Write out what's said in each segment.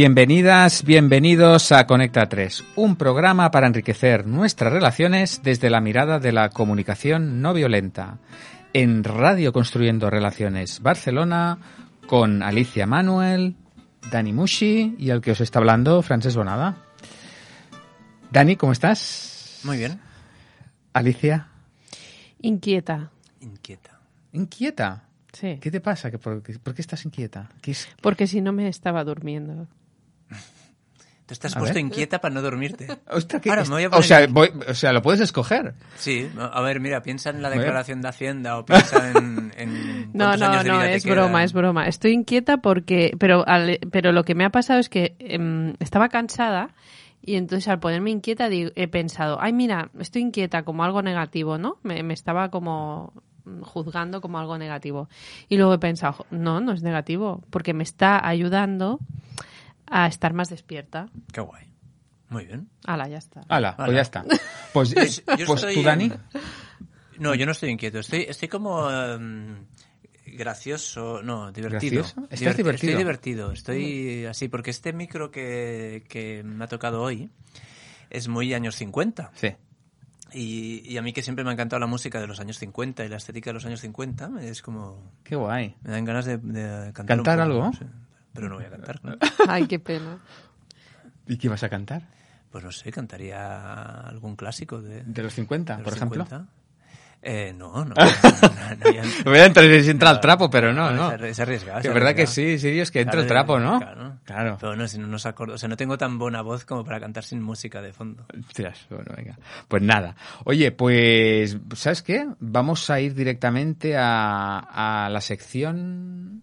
Bienvenidas, bienvenidos a Conecta 3, un programa para enriquecer nuestras relaciones desde la mirada de la comunicación no violenta. En Radio Construyendo Relaciones Barcelona, con Alicia Manuel, Dani Mushi y el que os está hablando, Frances Bonada. Dani, ¿cómo estás? Muy bien. Alicia. Inquieta. Inquieta. ¿Inquieta? Sí. ¿Qué te pasa? ¿Que por, qué- por qué estás inquieta? ¿Qué es- Porque si no me estaba durmiendo. Tú estás A puesto ver. inquieta para no dormirte. Ostras, ¿qué Ahora es- me voy a o, sea, voy- o sea, lo puedes escoger. Sí, a ver, mira, piensa en la declaración de Hacienda o piensa en, en No, no, años de no, vida te es broma, quedan. es broma. Estoy inquieta porque, pero, al- pero lo que me ha pasado es que em, estaba cansada y entonces al ponerme inquieta digo- he pensado, ay mira, estoy inquieta como algo negativo, ¿no? Me, me estaba como juzgando como algo negativo. Y luego he pensado, "Jo, no, no es negativo, porque me está ayudando a estar más despierta. Qué guay. Muy bien. Ala, ya está. Hala, pues Hala. ya está. Pues, Pues, pues estoy- tú, Dani. No, yo no estoy inquieto. Estoy, estoy como em, gracioso, no, divertido. ¿Gracioso? ¿Estás Diverti- divertido? Estoy divertido. Estoy así porque este micro que, que me ha tocado hoy es muy años 50. Sí. Y, y a mí que siempre me ha encantado la música de los años 50 y la estética de los años 50, es como... Qué guay. Me dan ganas de, de cantar. un ¿Cantar poco, algo? sí. Pero no voy a cantar, claro. Ay, qué pena. ¿Y qué vas a cantar? Pues no sé, cantaría algún clásico de, ¿De los 50, de por los ejemplo? 50. Eh, no, no. no, no, Voy a entrar si entra el trapo, pero no, no. Es, es arriesgado. Es verdad que arriesgado. sí, Sirius, que entra el trapo, ¿no? Claro. Claro. Pero no, si no nos acordo, o sea, no tengo tan buena voz como para cantar sin música de fondo. Ostras, bueno, venga. Pues nada. Oye, pues, ¿sabes qué? Vamos a ir directamente a, a la sección...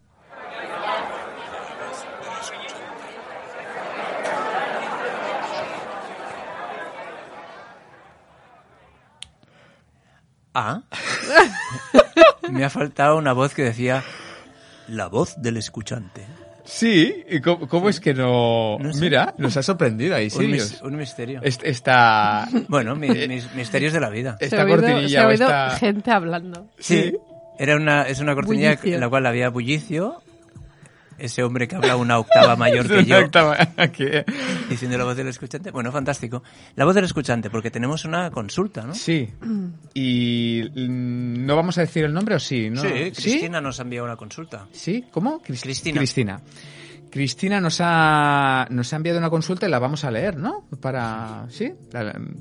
Ah. Me ha faltado una voz que decía la voz del escuchante. Sí, ¿y cómo, cómo es que no... No sé. Mira, nos ha sorprendido ahí, mis- un misterio. Est- Esta... Bueno, mis misterios de la vida. Esta se ha oído, cortinilla se ha oído esta- gente hablando. Sí. Era una, es una cortinilla Bullicio. en la cual había bullicio. Ese hombre que habla una octava mayor que yo, diciendo la voz del escuchante. Bueno, fantástico. La voz del escuchante, porque tenemos una consulta, ¿no? Sí. Y mm, no vamos a decir el nombre o sí, ¿no? Sí, Cristina nos ha enviado una consulta. ¿Sí? ¿Cómo? Cris- Cristina. Cristina. Cristina nos ha, nos ha enviado una consulta y la vamos a leer, ¿no? Para, ¿sí?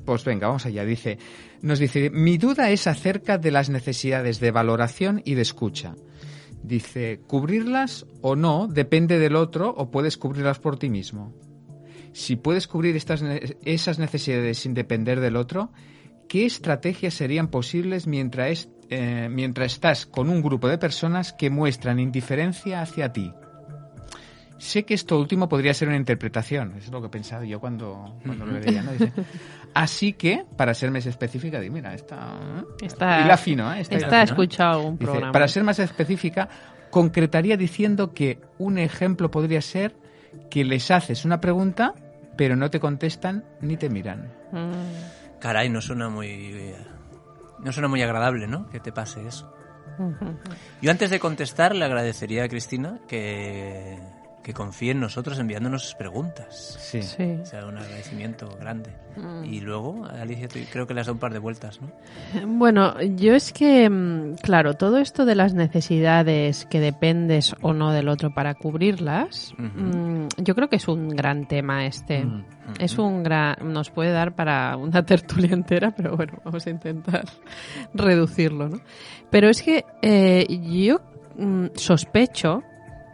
Pues venga, vamos allá. Dice, nos dice, mi duda es acerca de las necesidades de valoración y de escucha. Dice, cubrirlas o no depende del otro o puedes cubrirlas por ti mismo. Si puedes cubrir estas, esas necesidades sin depender del otro, ¿qué estrategias serían posibles mientras, eh, mientras estás con un grupo de personas que muestran indiferencia hacia ti? Sé que esto último podría ser una interpretación, es lo que he pensado yo cuando, cuando lo leía. ¿no? Dice, Así que, para ser más específica, di, mira, esta... Está, y la fino, ¿eh? Está fino, ¿eh? escuchado un Dice, programa. para ser más específica, concretaría diciendo que un ejemplo podría ser que les haces una pregunta, pero no te contestan ni te miran. Mm. Caray, no suena muy. No suena muy agradable, ¿no? Que te pase eso. Yo antes de contestar le agradecería a Cristina que, que confíe en nosotros enviándonos preguntas. Sí. Sí. O sea, un agradecimiento grande. Mm. Y luego, Alicia, tú creo que le has dado un par de vueltas, ¿no? Bueno, yo es que, mm, claro, todo esto de las necesidades que dependes o no del otro para cubrirlas, mm, yo creo que es un gran tema este. Es un gran, nos puede dar para una tertulia entera, pero bueno, vamos a intentar reducirlo, ¿no? Pero es que eh, yo sospecho,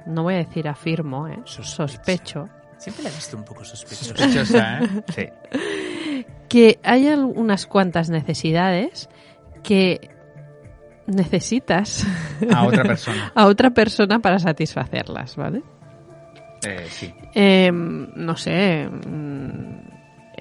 no voy a decir afirmo, ¿eh? Sospecha. sospecho, Siempre la he visto un poco sospechosa. Sospechosa, ¿eh? Sí. que hay unas cuantas necesidades que necesitas A otra persona. a otra persona para satisfacerlas, ¿vale? Eh, sí. Eh, no sé, mm,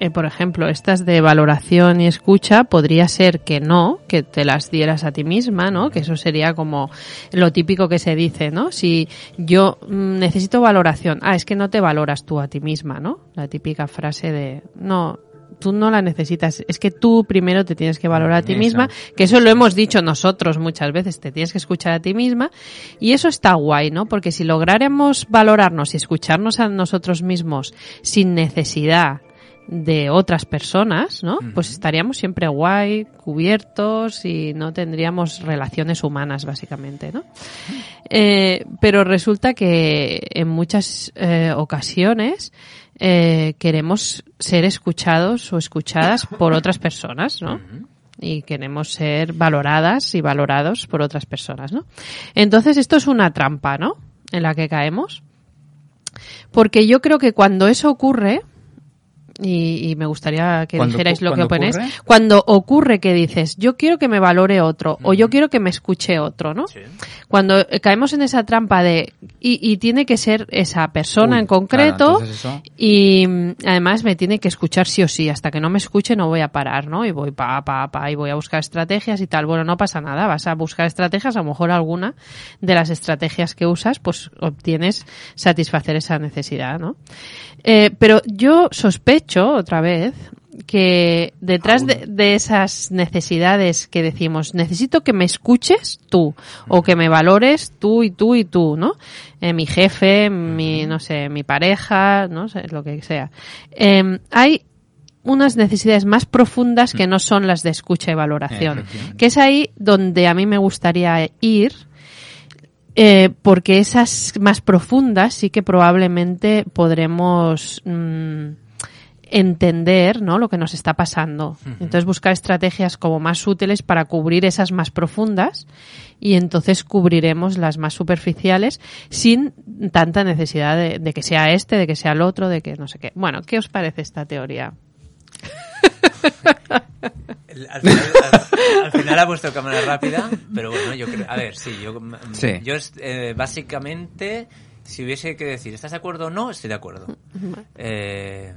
eh, por ejemplo, estas de valoración y escucha, podría ser que no, que te las dieras a ti misma, ¿no? Que eso sería como lo típico que se dice, ¿no? Si yo mm, necesito valoración, ah, es que no te valoras tú a ti misma, ¿no? La típica frase de, no, tú no la necesitas. Es que tú primero te tienes que valorar a ti misma, que eso lo hemos dicho nosotros muchas veces, te tienes que escuchar a ti misma. Y eso está guay, ¿no? Porque si lográramos valorarnos y escucharnos a nosotros mismos sin necesidad de otras personas, ¿no? Pues estaríamos siempre guay, cubiertos y no tendríamos relaciones humanas, básicamente, ¿no? Eh, pero resulta que en muchas eh, ocasiones eh, queremos ser escuchados o escuchadas por otras personas, ¿no? Y queremos ser valoradas y valorados por otras personas, ¿no? Entonces esto es una trampa, ¿no? En la que caemos. Porque yo creo que cuando eso ocurre, y, y me gustaría que dijerais lo que oponéis. Cuando ocurre que dices, yo quiero que me valore otro o yo quiero que me escuche otro, ¿no? Sí. Cuando eh, caemos en esa trampa de, y, y tiene que ser esa persona Uy, en concreto claro, entonces eso- y mm, además me tiene que escuchar sí o sí. Hasta que no me escuche no voy a parar, ¿no? Y voy pa, pa, pa, y voy a buscar estrategias y tal. Bueno, no pasa nada. Vas a buscar estrategias. A lo mejor alguna de las estrategias que usas, pues obtienes satisfacer esa necesidad, ¿no? Eh, pero yo sospecho, otra vez, que detrás de, de esas necesidades que decimos, necesito que me escuches tú, o que me valores tú y tú y tú, ¿no? Eh, mi jefe, mi, no sé, mi pareja, no sé, lo que sea. Eh, hay unas necesidades más profundas que no son las de escucha y valoración, que es ahí donde a mí me gustaría ir, eh, porque esas más profundas sí que probablemente podremos mm, entender ¿no? lo que nos está pasando. Entonces buscar estrategias como más útiles para cubrir esas más profundas y entonces cubriremos las más superficiales sin tanta necesidad de, de que sea este, de que sea el otro, de que no sé qué. Bueno, ¿qué os parece esta teoría? Al final, al- al final ha puesto cámara rápida, pero bueno, yo creo. A ver, sí, yo, mm, Sí. yo eh, básicamente, si hubiese que decir, ¿estás de acuerdo o no? Estoy de acuerdo. Eh,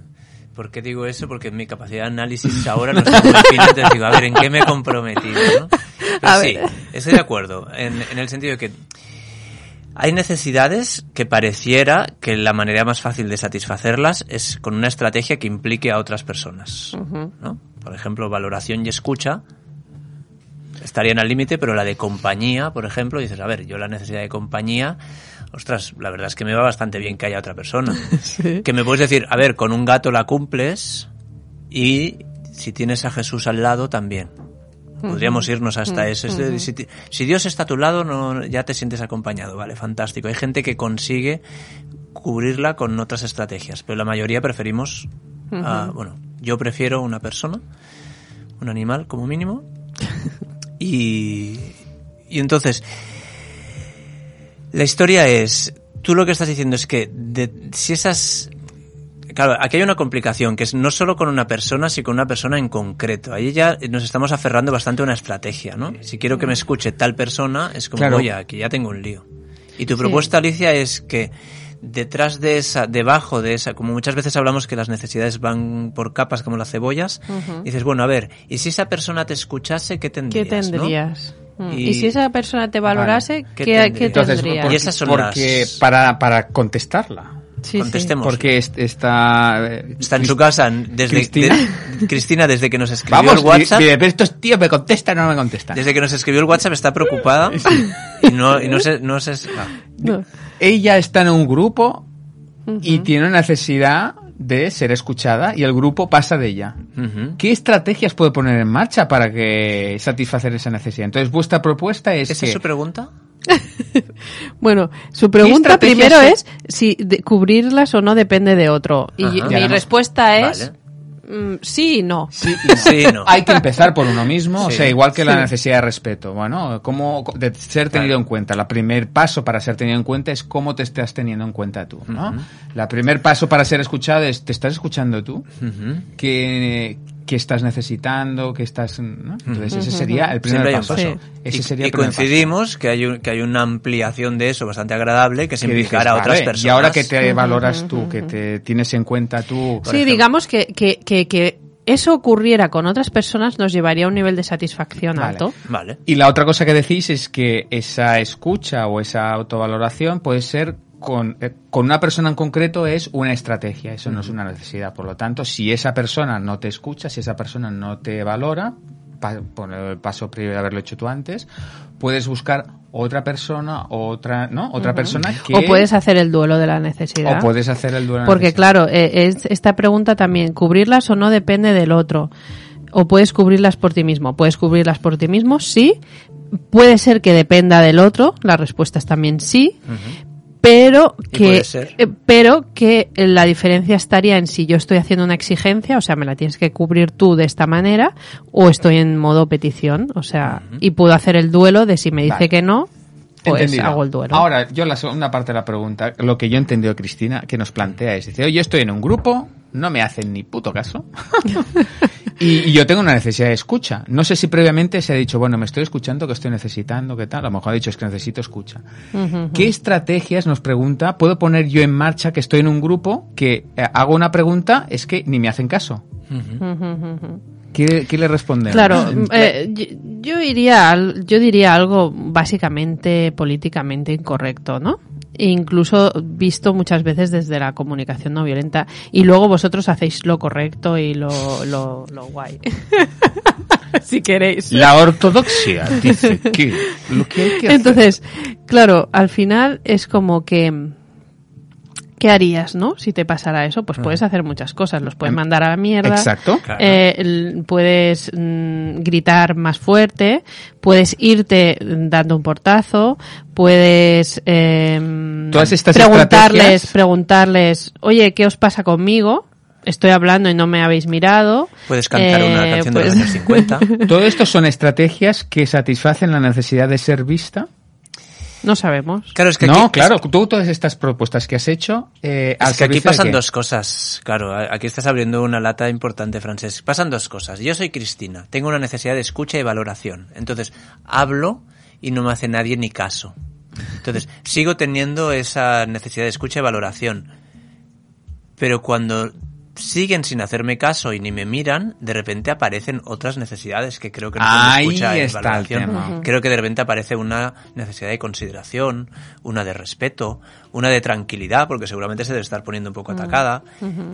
¿Por qué digo eso? Porque mi capacidad de análisis ahora no está muy fina, entonces digo, a ver, ¿en qué me he comprometido? ¿no? Pero A sí, ver. estoy de acuerdo, en, en el sentido de que hay necesidades que pareciera que la manera más fácil de satisfacerlas es con una estrategia que implique a otras personas. ¿no? Por ejemplo, valoración y escucha estarían al límite, pero la de compañía, por ejemplo, dices, a ver, yo la necesidad de compañía, ostras, la verdad es que me va bastante bien que haya otra persona. Que me puedes decir, a ver, con un gato la cumples y si tienes a Jesús al lado también. Podríamos irnos hasta eso. Es de- si, ti- si Dios está a tu lado, no, ya te sientes acompañado. Vale, fantástico. Hay gente que consigue cubrirla con otras estrategias, pero la mayoría preferimos, a- bueno, yo prefiero una persona, un animal como mínimo, y, y entonces, la historia es, tú lo que estás diciendo es que de- si esas... Claro, aquí hay una complicación, que es no solo con una persona, sino con una persona en concreto. Ahí ya nos estamos aferrando bastante a una estrategia, ¿no? Si quiero que me escuche tal persona, es como, Claro. oye, aquí ya tengo un lío. Y tu propuesta, Alicia, es que detrás de esa, debajo de esa, como muchas veces hablamos que las necesidades van por capas como las cebollas, dices, bueno, a ver, ¿y si esa persona te escuchase, qué ¿Qué tendrías? no? Mm. Y- Y, si esa persona te valorase, ¿qué ¿qué, tendrías? qué Entonces, tendrías? por- Y esas son porque las- para, para contestarla. Sí, sí. Contestemos. Porque est- está... eh, Está en su casa desde Cristina. de- Cristina desde que nos escribió Vamos, el WhatsApp. y- pero estos tíos me contestan o no me contestan. Desde que nos escribió el WhatsApp está preocupada y no, y no se, no se, ah. No. Ella está en un grupo y tiene una necesidad de ser escuchada y el grupo pasa de ella. ¿Qué estrategias puede poner en marcha para que satisfacer esa necesidad? Entonces, vuestra propuesta es ¿Esa que es su pregunta? Bueno, su pregunta primero se- es si de- cubrirlas o no depende de otro. Y Ajá. mi respuesta es Vale. Mm, sí y no. Sí, y no. Sí, no. Hay que empezar por uno mismo, o sea, igual que la necesidad de respeto. Bueno, cómo de ser tenido Claro. en cuenta. El primer paso para ser tenido en cuenta es cómo te estás teniendo en cuenta tú, ¿no? La primer paso para ser escuchado es ¿te estás escuchando tú? ¿Qué, qué estás necesitando? ¿Qué estás, ¿no? Entonces ese sería el primer Siempre hay un paso. paso. Ese sería y el primer paso. coincidimos que hay, un- que hay una ampliación de eso bastante agradable que se Que implicar dices, a otras vale, personas. Y ahora que te valoras tú, que te tienes en cuenta tú. Sí, ejemplo. digamos que, que, que, que eso ocurriera con otras personas nos llevaría a un nivel de satisfacción Vale. alto. Vale. Y la otra cosa que decís es que esa escucha o esa autovaloración puede ser con, eh, con una persona en concreto es una estrategia, eso no es una necesidad. Por lo tanto, si esa persona no te escucha, si esa persona no te valora, pa- por el paso previo de haberlo hecho tú antes, puedes buscar otra persona, otra, ¿no? Otra persona que... O puedes hacer el duelo de la necesidad. o puedes hacer el duelo. de Porque claro, eh, es, esta pregunta también, cubrirlas o no depende del otro. O puedes cubrirlas por ti mismo. Puedes cubrirlas por ti mismo, sí. Puede ser que dependa del otro. La respuesta es también sí. Pero que, eh, pero que la diferencia estaría en si yo estoy haciendo una exigencia, o sea, me la tienes que cubrir tú de esta manera, o estoy en modo petición, o sea, y puedo hacer el duelo de si me dice Vale. que no, pues Entendido. hago el duelo. Ahora, yo la segunda parte de la pregunta, lo que yo he entendido, Cristina, que nos plantea es, dice, oye, yo estoy en un grupo, no me hacen ni puto caso, y, y yo tengo una necesidad de escucha. No sé si previamente se ha dicho, bueno, me estoy escuchando, que estoy necesitando, qué tal, a lo mejor ha dicho, es que necesito escucha. ¿Qué estrategias, nos pregunta, puedo poner yo en marcha que estoy en un grupo, que eh, hago una pregunta, es que ni me hacen caso? ¿Qué, qué le respondemos? Claro, eh, yo, yo iría, al- yo diría algo básicamente políticamente incorrecto, ¿no? E incluso visto muchas veces desde la comunicación no violenta y luego vosotros hacéis lo correcto y lo, lo, lo guay. si queréis. La ortodoxia dice que lo que hay que hacer- Entonces, claro, al final es como que ¿qué harías, no? Si te pasara eso, pues puedes hacer muchas cosas, los puedes Em, mandar a la mierda. Exacto. Eh, puedes mm, gritar más fuerte, puedes irte mm, dando un portazo, puedes eh, Todas estas preguntarles, estrategias- preguntarles, oye, ¿qué os pasa conmigo? Estoy hablando y no me habéis mirado. Puedes cantar una Eh, canción de pues- los años 50. Todo esto son estrategias que satisfacen la necesidad de ser vista. No sabemos. Claro, es que no, aquí, claro, tú todas estas propuestas que has hecho, eh, al Es que aquí pasan dos cosas. Claro, aquí estás abriendo una lata importante, Francesc. Pasan dos cosas. Yo soy Cristina, tengo una necesidad de escucha y valoración. Entonces, hablo y no me hace nadie ni caso. Entonces, sigo teniendo esa necesidad de escucha y valoración. Pero cuando siguen sin hacerme caso y ni me miran, de repente aparecen otras necesidades que creo que no Ahí escucha valoración. tema. Creo que de repente aparece una necesidad de consideración, una de respeto, una de tranquilidad, porque seguramente se debe estar poniendo un poco atacada.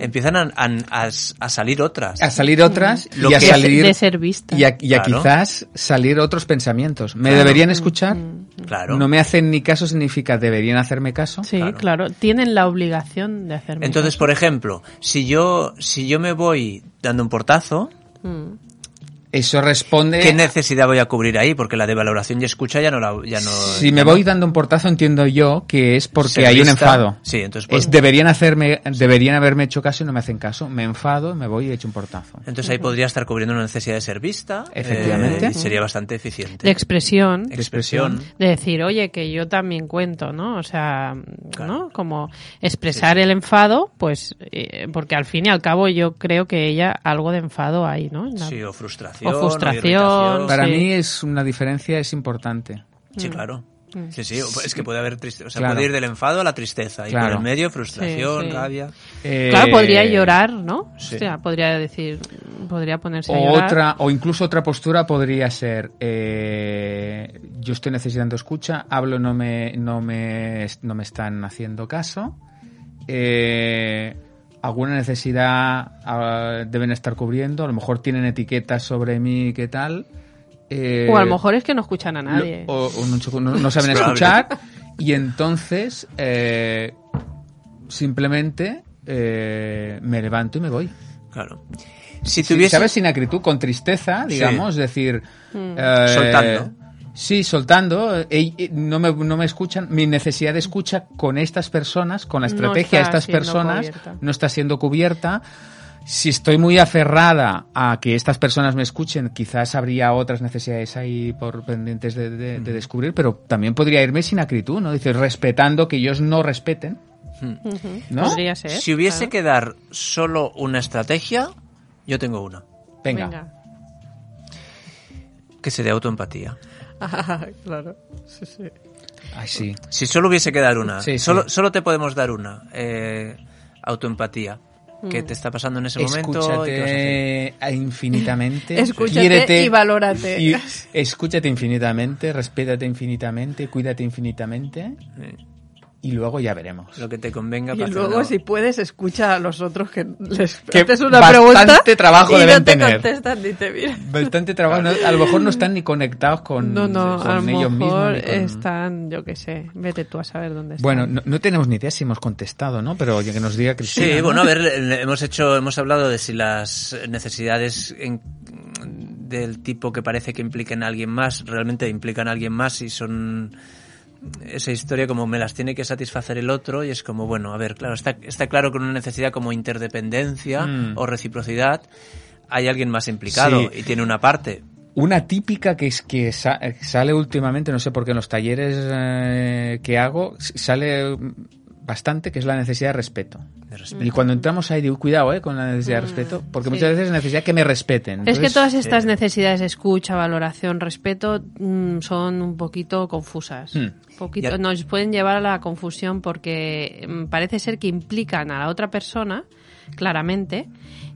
Empiezan a, a- a- a salir otras. A salir otras Lo y a que- salir... de ser vista. Y a, y a Claro. quizás salir otros pensamientos. ¿Me Claro. deberían escuchar? Claro. No me hacen ni caso significa deberían hacerme caso. Sí, Claro. claro. Tienen la obligación de hacerme. Entonces, por ejemplo, si yo, si yo me voy dando un portazo, Eso responde... ¿qué necesidad voy a cubrir ahí? Porque la de valoración y escucha ya no la, ya no. si me voy dando un portazo entiendo yo que es porque hay un enfado. Sí, entonces, pues- es, deberían hacerme, deberían haberme hecho caso y no me hacen caso. Me enfado, me voy y echo un portazo. Entonces ahí podría estar cubriendo una necesidad de ser vista. Efectivamente. eh, y sería bastante eficiente. de expresión. Expresión. de decir, oye, que yo también cuento, ¿no? O sea, Claro. ¿no? Como expresar el enfado, pues, eh, porque al fin y al cabo yo creo que ella algo de enfado hay, ¿no? La- Sí, o frustración. O frustración. Para Sí. mí es una diferencia, es importante. Sí, claro. Sí, sí, es que puede haber tristeza. O sea, Claro. puede ir del enfado a la tristeza. Y Claro. por el medio, frustración, Sí, sí. rabia. Eh, Claro, podría llorar, ¿no? sí. O sea, podría decir, podría ponerse a O llorar. otra, o incluso otra postura podría ser, eh, yo estoy necesitando escucha, hablo, no me, no me, no me están haciendo caso, eh, alguna necesidad ah, deben estar cubriendo, a lo mejor tienen etiquetas sobre mí, qué tal. eh, O a lo mejor es que no escuchan a nadie. lo- o, o no, no- no saben escuchar y entonces eh, simplemente eh, me levanto y me voy. Claro. Si Sí, tuviese... ¿Sabes? Sin acritud, con tristeza, Sí. digamos, decir... Mm. eh, Soltando. Sí, soltando. eh, no, me, no me escuchan. Mi necesidad de escucha con estas personas, con la No estrategia de está estas personas, cubierta. no está siendo cubierta. Si estoy muy aferrada a que estas personas me escuchen, quizás habría otras necesidades ahí por pendientes de, de- de descubrir, pero también podría irme sin acritud, ¿no? Dice, respetando que ellos no respeten. Ujú. ¿no? Podría ser. Si hubiese claro. que dar solo una estrategia, yo tengo una. Venga. Que se dé autoempatía. claro. Sí, sí. Ay, sí. Si solo hubiese que dar una, Sí, sí. solo, solo te podemos dar una. eh, autoempatía. ¿Qué te está pasando en ese momento? Escúchate infinitamente. Escúchate quiérete y valórate. y escúchate infinitamente, respétate infinitamente, cuídate infinitamente. Sí. Y luego ya veremos. Lo que te convenga Y para luego, hacerlo. si puedes, escucha a los otros que les Que haces una bastante pregunta trabajo y deben no te tener. contestan ni te miran. Bastante trabajo. no- A lo mejor no están ni conectados con, No, no, con a lo ellos mismos. mejor ni con- están, yo qué sé, vete tú a saber dónde están. Bueno, no, no tenemos ni idea si hemos contestado, ¿no? Pero que nos diga Cristina. Sí, ¿no? bueno, a ver, hemos hecho, hemos hablado de si las necesidades en- del tipo que parece que impliquen a alguien más, realmente implican a alguien más y son esa historia como me las tiene que satisfacer el otro y es como, bueno, a ver, claro, está, está claro que una necesidad como interdependencia Mm. o reciprocidad hay alguien más implicado Sí. y tiene una parte. Una típica que es que sa- sale últimamente, no sé por qué en los talleres eh, que hago, sale bastante, que es la necesidad de respeto. de respeto. Y cuando entramos ahí, digo, cuidado eh, con la necesidad de respeto, porque muchas veces es necesidad que me respeten. es que todas estas eh, necesidades, escucha, valoración, respeto, mm, son un poquito confusas. Hmm. Poquito, Ya- nos pueden llevar a la confusión porque mm, parece ser que implican a la otra persona, claramente,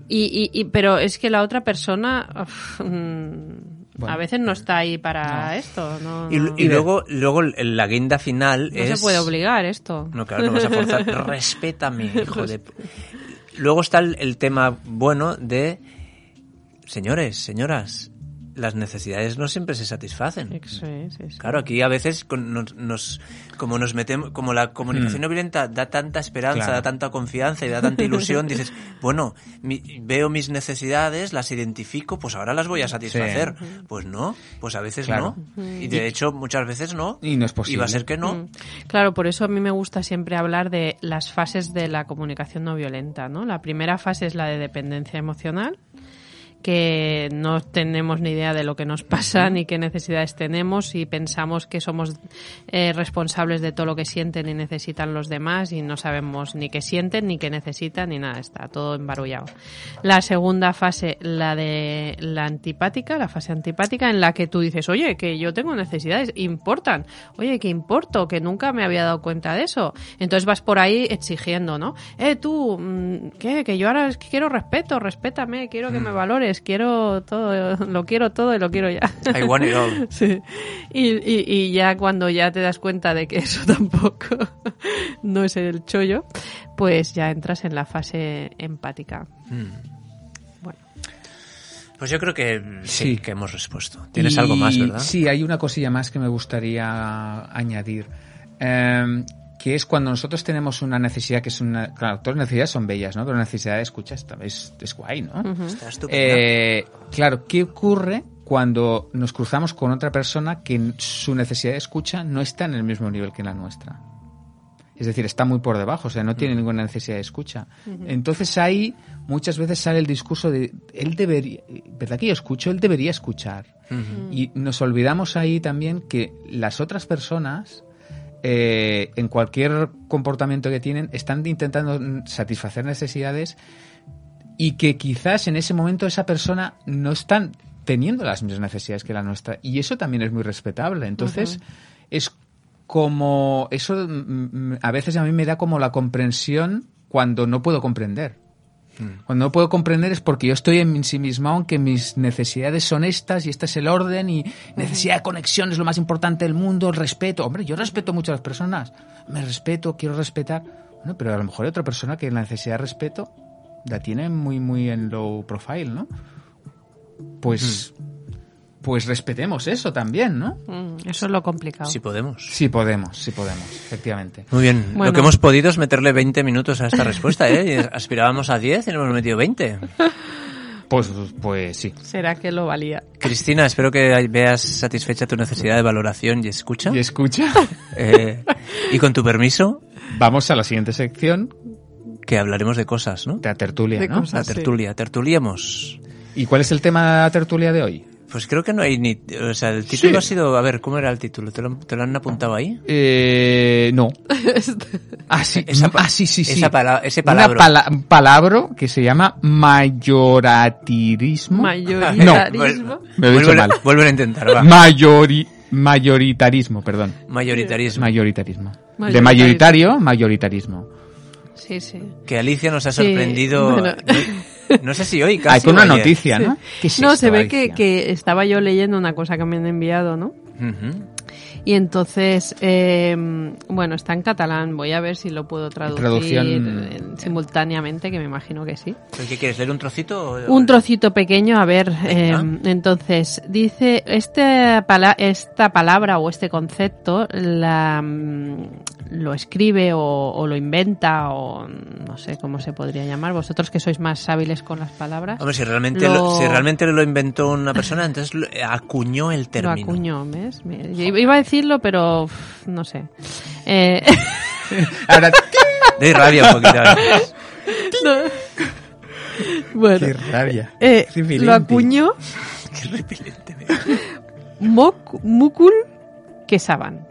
y, y- y- pero es que la otra persona mm, Bueno. a veces no está ahí para No. esto. No, Y, no- y luego, luego la guinda final no es... se puede obligar esto. No, claro, no vas a forzar. Respétame, hijo de... Luego está el, el tema bueno de... Señores, señoras, las necesidades no siempre se satisfacen. Sí, sí, sí. Claro, aquí a veces con- nos, nos- como nos metemos, como la comunicación no violenta da tanta esperanza, Claro. da tanta confianza y da tanta ilusión, dices, bueno, mi- veo mis necesidades, las identifico, pues ahora las voy a satisfacer. Pues no, pues a veces Claro. no. Y de hecho muchas veces no. Y no es Y posible. va a ser que no. Mm. Claro, por eso a mí me gusta siempre hablar de las fases de la comunicación no violenta, ¿no? La primera fase es la de dependencia emocional, que no tenemos ni idea de lo que nos pasa ni qué necesidades tenemos y pensamos que somos eh, responsables de todo lo que sienten y necesitan los demás y no sabemos ni qué sienten ni qué necesitan ni nada, está todo embarullado. La segunda fase, la de la antipática, la fase antipática en la que tú dices, oye, que yo tengo necesidades, importan, oye, que importo, que nunca me había dado cuenta de eso. Entonces vas por ahí exigiendo, ¿no? Eh, tú, mm, ¿qué? Que yo ahora quiero respeto, respétame, quiero que me valores, quiero todo, lo quiero todo y lo quiero ya. I want it all. Sí. Y, y, y ya cuando ya te das cuenta de que eso tampoco no es el chollo, pues ya entras en la fase empática. Bueno, Pues yo creo que sí, Sí. que hemos respuesto. Tienes Y- algo más, ¿verdad? Sí, hay una cosilla más que me gustaría añadir. Eh, que es cuando nosotros tenemos una necesidad que es una... Claro, todas las necesidades son bellas, ¿no? Pero la necesidad de escucha está- es, es guay, ¿no? Está estupendo. Eh, claro, ¿qué ocurre cuando nos cruzamos con otra persona que su necesidad de escucha no está en el mismo nivel que la nuestra? Es decir, está muy por debajo, o sea, no tiene ninguna necesidad de escucha. Entonces ahí muchas veces sale el discurso de, él debería, ¿verdad que yo escucho? Él debería escuchar. Y nos olvidamos ahí también que las otras personas, eh, en cualquier comportamiento que tienen, están intentando satisfacer necesidades y que quizás en ese momento esa persona no están teniendo las mismas necesidades que la nuestra. Y eso también es muy respetable. Entonces es como eso mm, mm, a veces a mí me da como la comprensión cuando no puedo comprender cuando no puedo comprender es porque yo estoy en sí mismo, aunque mis necesidades son estas y este es el orden y necesidad de conexión es lo más importante del mundo, el respeto. Hombre, yo respeto mucho a las personas, me respeto, quiero respetar. Bueno, pero a lo mejor hay otra persona que la necesidad de respeto la tiene muy, muy en low profile, ¿no? Pues, pues respetemos eso también, ¿no? mm, eso es lo complicado. Si podemos. Sí podemos, sí podemos, efectivamente. Muy bien. Lo que hemos podido es meterle 20 minutos a esta respuesta, ¿eh? Aspirábamos a 10 y le hemos metido 20. Pues, pues sí. ¿Será que lo valía? Cristina, espero que veas satisfecha tu necesidad de valoración y escucha. Y escucha, Eh, y con tu permiso, vamos a la siguiente sección que hablaremos de cosas, ¿no? de la tertulia, De ¿no? cosas. La sí. tertulia. Tertuliemos. ¿Y cuál es el tema de la tertulia de hoy? Pues creo que no hay ni... O sea, el título Sí. ha sido... A ver, ¿cómo era el título? ¿Te lo, te lo han apuntado ahí? Eh, no. Ah, sí, Esa pa- ah, sí, sí, sí. esa pala- ese Una palabra. pala- un palabra que se llama mayoratirismo. Mayoritarismo. Me lo he dicho mal. vuelve a intentar, va. Mayori, mayoritarismo, perdón. Mayoritarismo. Mayoritarismo. De mayoritario, mayoritarismo. Sí, sí. Que Alicia nos ha Sí, sorprendido... bueno. No sé si hoy casi Hay con una ayer. noticia, ¿no? ¿Qué es no, esto, se ve que, que estaba yo leyendo una cosa que me han enviado, ¿no? Y entonces, eh, bueno, está en catalán. Voy a ver si lo puedo traducir Traducción- eh, simultáneamente, que me imagino que sí. ¿Pero ¿Qué quieres? ¿Leer un trocito? o- Un trocito pequeño, a ver. eh, entonces, dice, este pala- esta palabra o este concepto la, mm, lo escribe o, o lo inventa o no sé cómo se podría llamar. Vosotros que sois más hábiles con las palabras. Hombre, si realmente Lo- lo... si realmente lo inventó una persona, entonces lo- acuñó el Lo término. acuñó, ¿ves? Yo iba a decirlo, pero uf, no sé. Eh, Ahora, Doy rabia un poquito. veces. bueno, qué rabia. eh, lo acuñó Qué repelente. Moc- Mukul Quesaban.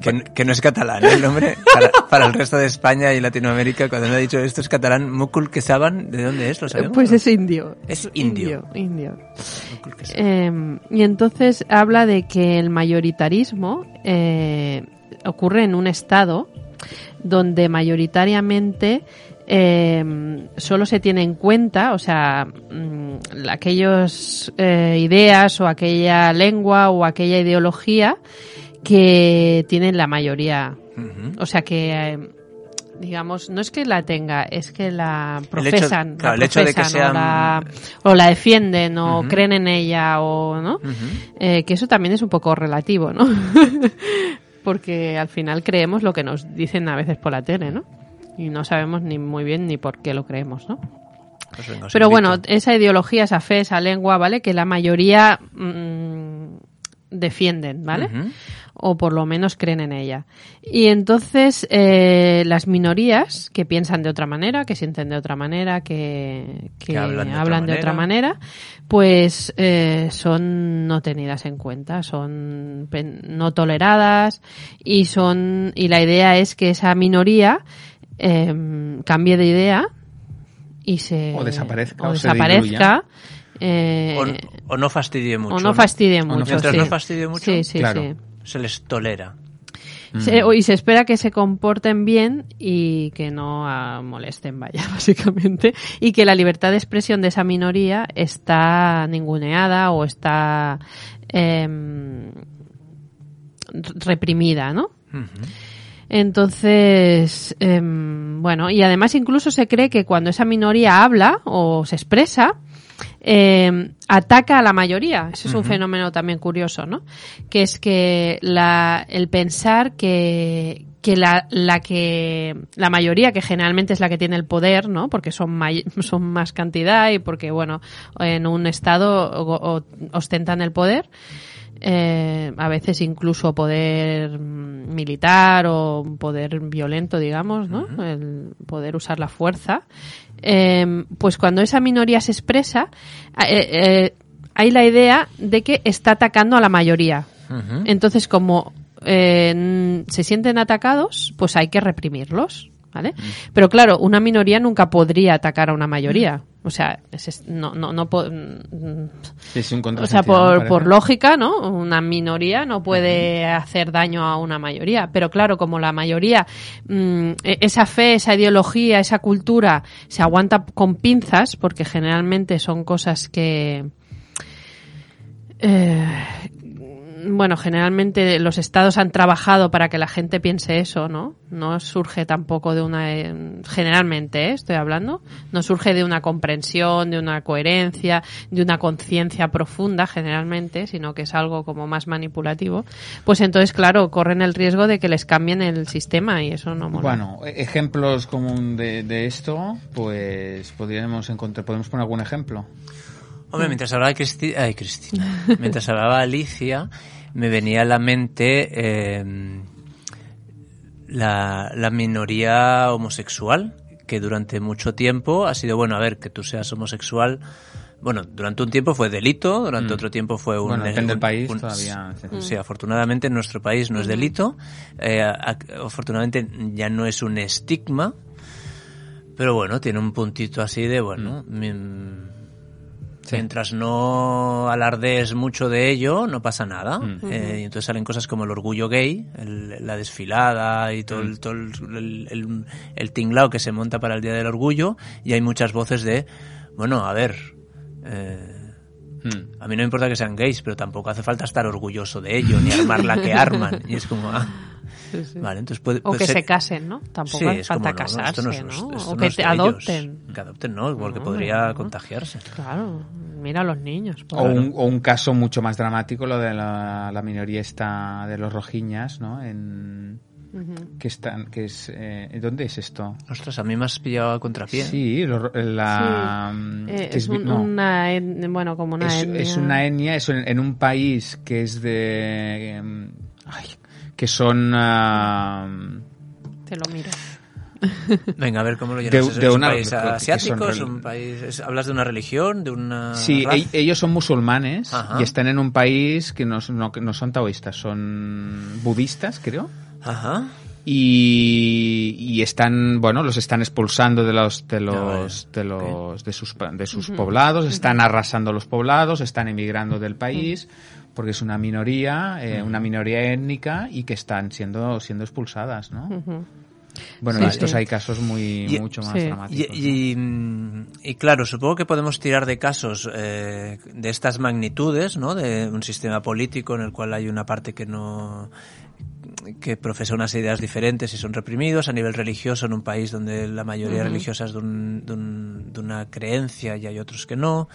Que- Que, no es catalán ¿eh? el nombre. Para, para el resto de España y Latinoamérica, cuando me ha dicho esto es catalán, Mukul Kesaban, ¿de dónde es? ¿Lo sabemos? Pues es indio. Es indio. Indio. Kesaban. Eh, y entonces habla de que el mayoritarismo eh, ocurre en un estado donde mayoritariamente eh, solo se tiene en cuenta, o sea, mm, aquellas eh, ideas o aquella lengua o aquella ideología que tienen la mayoría. O sea que, eh, digamos, no es que la tenga, es que la El hecho- profesan, claro, la el hecho de que sean- o, la, o la defienden o creen en ella o no. Eh, que eso también es un poco relativo, ¿no? Porque al final creemos lo que nos dicen a veces por la tele, ¿no? Y no sabemos ni muy bien ni por qué lo creemos, ¿no? Pues venga, Pero bueno, esa ideología, esa fe, esa lengua, ¿vale? Que la mayoría mm, defienden, ¿vale? O por lo menos creen en ella. Y entonces eh, las minorías que piensan de otra manera, que sienten de otra manera, que, que Que hablan hablan, de de, otra manera, pues eh, son no tenidas en cuenta, son no toleradas y son y la idea es que esa minoría eh, cambie de idea y se O desaparezca, o o se desaparezca eh, O, o no fastidie mucho. o no fastidie no mucho. Mientras sí. no fastidie mucho, Sí, sí, claro. sí. Se les tolera. Se- y se espera que se comporten bien y que no ah, molesten, vaya, básicamente. Y que la libertad de expresión de esa minoría está ninguneada o está em, reprimida, ¿no? Entonces, em, bueno, y además incluso se cree que cuando esa minoría habla o se expresa, em, ataca a la mayoría. Ese es un fenómeno también curioso, ¿no? Que es que la, el pensar que, que la, la que la mayoría que generalmente es la que tiene el poder no porque son may- son más cantidad y porque bueno en un estado o- o- ostentan el poder eh, a veces incluso poder militar o poder violento, digamos, ¿no? El poder usar la fuerza. Eh, pues cuando esa minoría se expresa, eh, eh, hay la idea de que está atacando a la mayoría. Entonces, como eh, se sienten atacados, pues hay que reprimirlos, ¿vale? Pero claro, una minoría nunca podría atacar a una mayoría. O sea, es- no, no, no es un o sea, por, por lógica, ¿no? Una minoría no puede hacer daño a una mayoría. Pero claro, como la mayoría, mm, e- esa fe, esa ideología, esa cultura se aguanta con pinzas, porque generalmente son cosas que. eh, bueno, generalmente los estados han trabajado para que la gente piense eso, ¿no? No surge tampoco de una, eh, generalmente, ¿eh? estoy hablando, no surge de una comprensión, de una coherencia, de una conciencia profunda, generalmente, sino que es algo como más manipulativo. Pues entonces, claro, corren el riesgo de que les cambien el sistema y eso no mola. Bueno, e- ejemplos común de, de esto, pues podríamos encontrar, podemos poner algún ejemplo. Hombre, mientras hablaba Cristi- ay, Cristina, mientras hablaba Alicia, me venía a la mente eh, la, la minoría homosexual, que durante mucho tiempo ha sido, bueno, a ver, que tú seas homosexual, bueno, durante un tiempo fue delito, durante otro tiempo fue un... Bueno, depende del un- país un- todavía. Sí, afortunadamente en nuestro país no es delito, eh, a- afortunadamente ya no es un estigma, pero bueno, tiene un puntito así de, bueno, mm, mientras no alardees mucho de ello, no pasa nada. Eh, y entonces salen cosas como el orgullo gay, el- la desfilada y todo, el, todo el, el, el- el tinglao que se monta para el Día del Orgullo, y hay muchas voces de, bueno, a ver, eh, Mm. A mí no me importa que sean gays, pero tampoco hace falta estar orgulloso de ello, ni armar la que arman. Y es como, ah, Sí, sí. vale, entonces puede, O puede que ser- se casen, ¿no? Tampoco Sí, hace es como, falta no, no, esto casarse, no ¿no? es- o que es te adopten. Que adopten, no, porque No, podría no. contagiarse. Claro, mira a los niños. O un, o un caso mucho más dramático, lo de la, la minoría esta de los rojiñas, ¿no? En, que están, que es, eh, ¿dónde es esto? Ostras, a mí me has pillado a contrapié. Sí, lo- la, Sí, eh, que es vi- un- no. una et- bueno, como una es, etnia. es una etnia, es en, en un país que es de, em, ay, que son ah, Te lo miro. Venga, a ver cómo lo llenas. De- ¿Es, de es una- un país asiático? ¿Es reli- un país, es- ¿Hablas de una religión? ¿De una Sí, e- ellos son musulmanes Ajá. y están en un país que no, no, que no son taoístas, son budistas, creo. Ajá. Y, y están, bueno, los están expulsando de los, de los, de los, de sus, de sus poblados, están arrasando los poblados, están emigrando del país, porque es una minoría, eh, una minoría étnica y que están siendo, siendo expulsadas, ¿no? Bueno, Sí, estos sí. hay casos muy, Y- mucho más sí. Y, dramáticos. ¿no? y, y claro, supongo que podemos tirar de casos eh, de estas magnitudes, ¿no? De un sistema político en el cual hay una parte que no que profesa unas ideas diferentes y son reprimidos. A nivel religioso en un país donde la mayoría religiosa es de, un- de un- de una creencia y hay otros que no